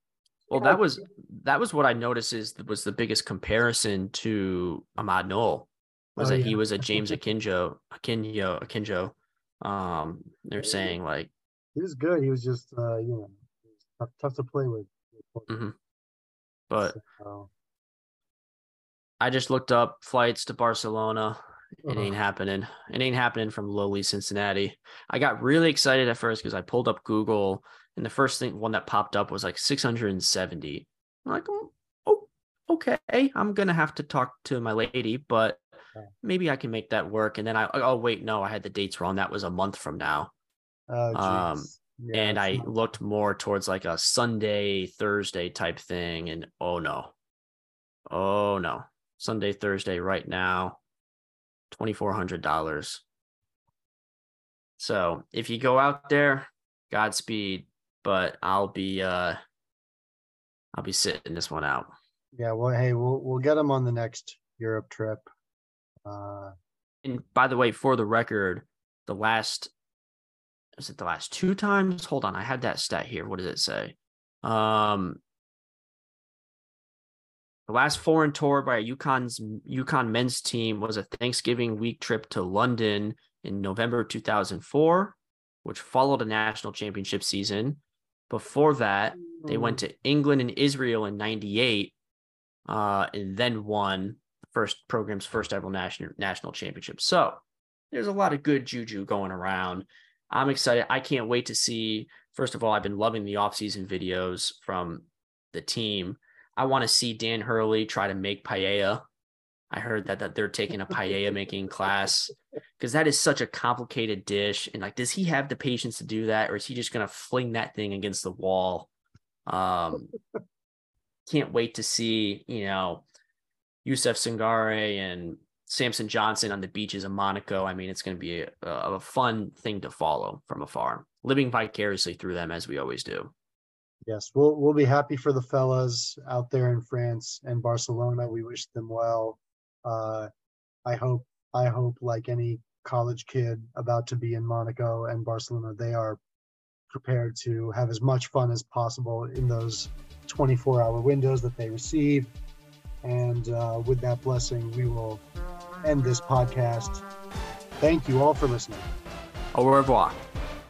well, that was that was what I noticed is was the biggest comparison to Ahmad Nowell was oh, that yeah. he was a James Akinjo, Akinjo, Akinjo. Um, they're saying like he was good. He was just uh, you know tough, tough to play with. Mm-hmm. But so, I just looked up flights to Barcelona. It uh-huh. ain't happening. It ain't happening from lowly Cincinnati. I got really excited at first because I pulled up Google and the first thing one that popped up was like 670. I'm like, oh, oh, okay, I'm gonna have to talk to my lady, but maybe I can make that work. And then I, oh wait, no, I had the dates wrong. That was a month from now. Oh, um, yeah, and I not... looked more towards like a Sunday, Thursday type thing, and oh no, oh no, Sunday, Thursday, right now, twenty four hundred dollars. So if you go out there, Godspeed but I'll be uh I'll be sitting this one out. Yeah, well, hey, we'll we'll get him on the next Europe trip. Uh, and by the way, for the record, the last is it the last two times? Hold on, I had that stat here. What does it say? Um, the last foreign tour by a UConn's UConn men's team was a Thanksgiving week trip to London in November 2004, which followed a national championship season. Before that, they went mm. to England and Israel in 98 uh, and then won the first program's first ever national national championship. So there's a lot of good juju going around. I'm excited. I can't wait to see. First of all, I've been loving the offseason videos from the team. I want to see Dan Hurley try to make paella I heard that that they're taking a paella making class because that is such a complicated dish. And like, does he have the patience to do that, or is he just gonna fling that thing against the wall? Um, can't wait to see you know Youssouf Singare and Samson Johnson on the beaches of Monaco. I mean, it's going to be a, a fun thing to follow from afar, living vicariously through them as we always do. Yes, we'll we'll be happy for the fellas out there in France and Barcelona. We wish them well. Uh, I hope I hope like any college kid about to be in Monaco and Barcelona, they are prepared to have as much fun as possible in those 24 hour windows that they receive. And uh, with that blessing, we will end this podcast. Thank you all for listening. Au revoir.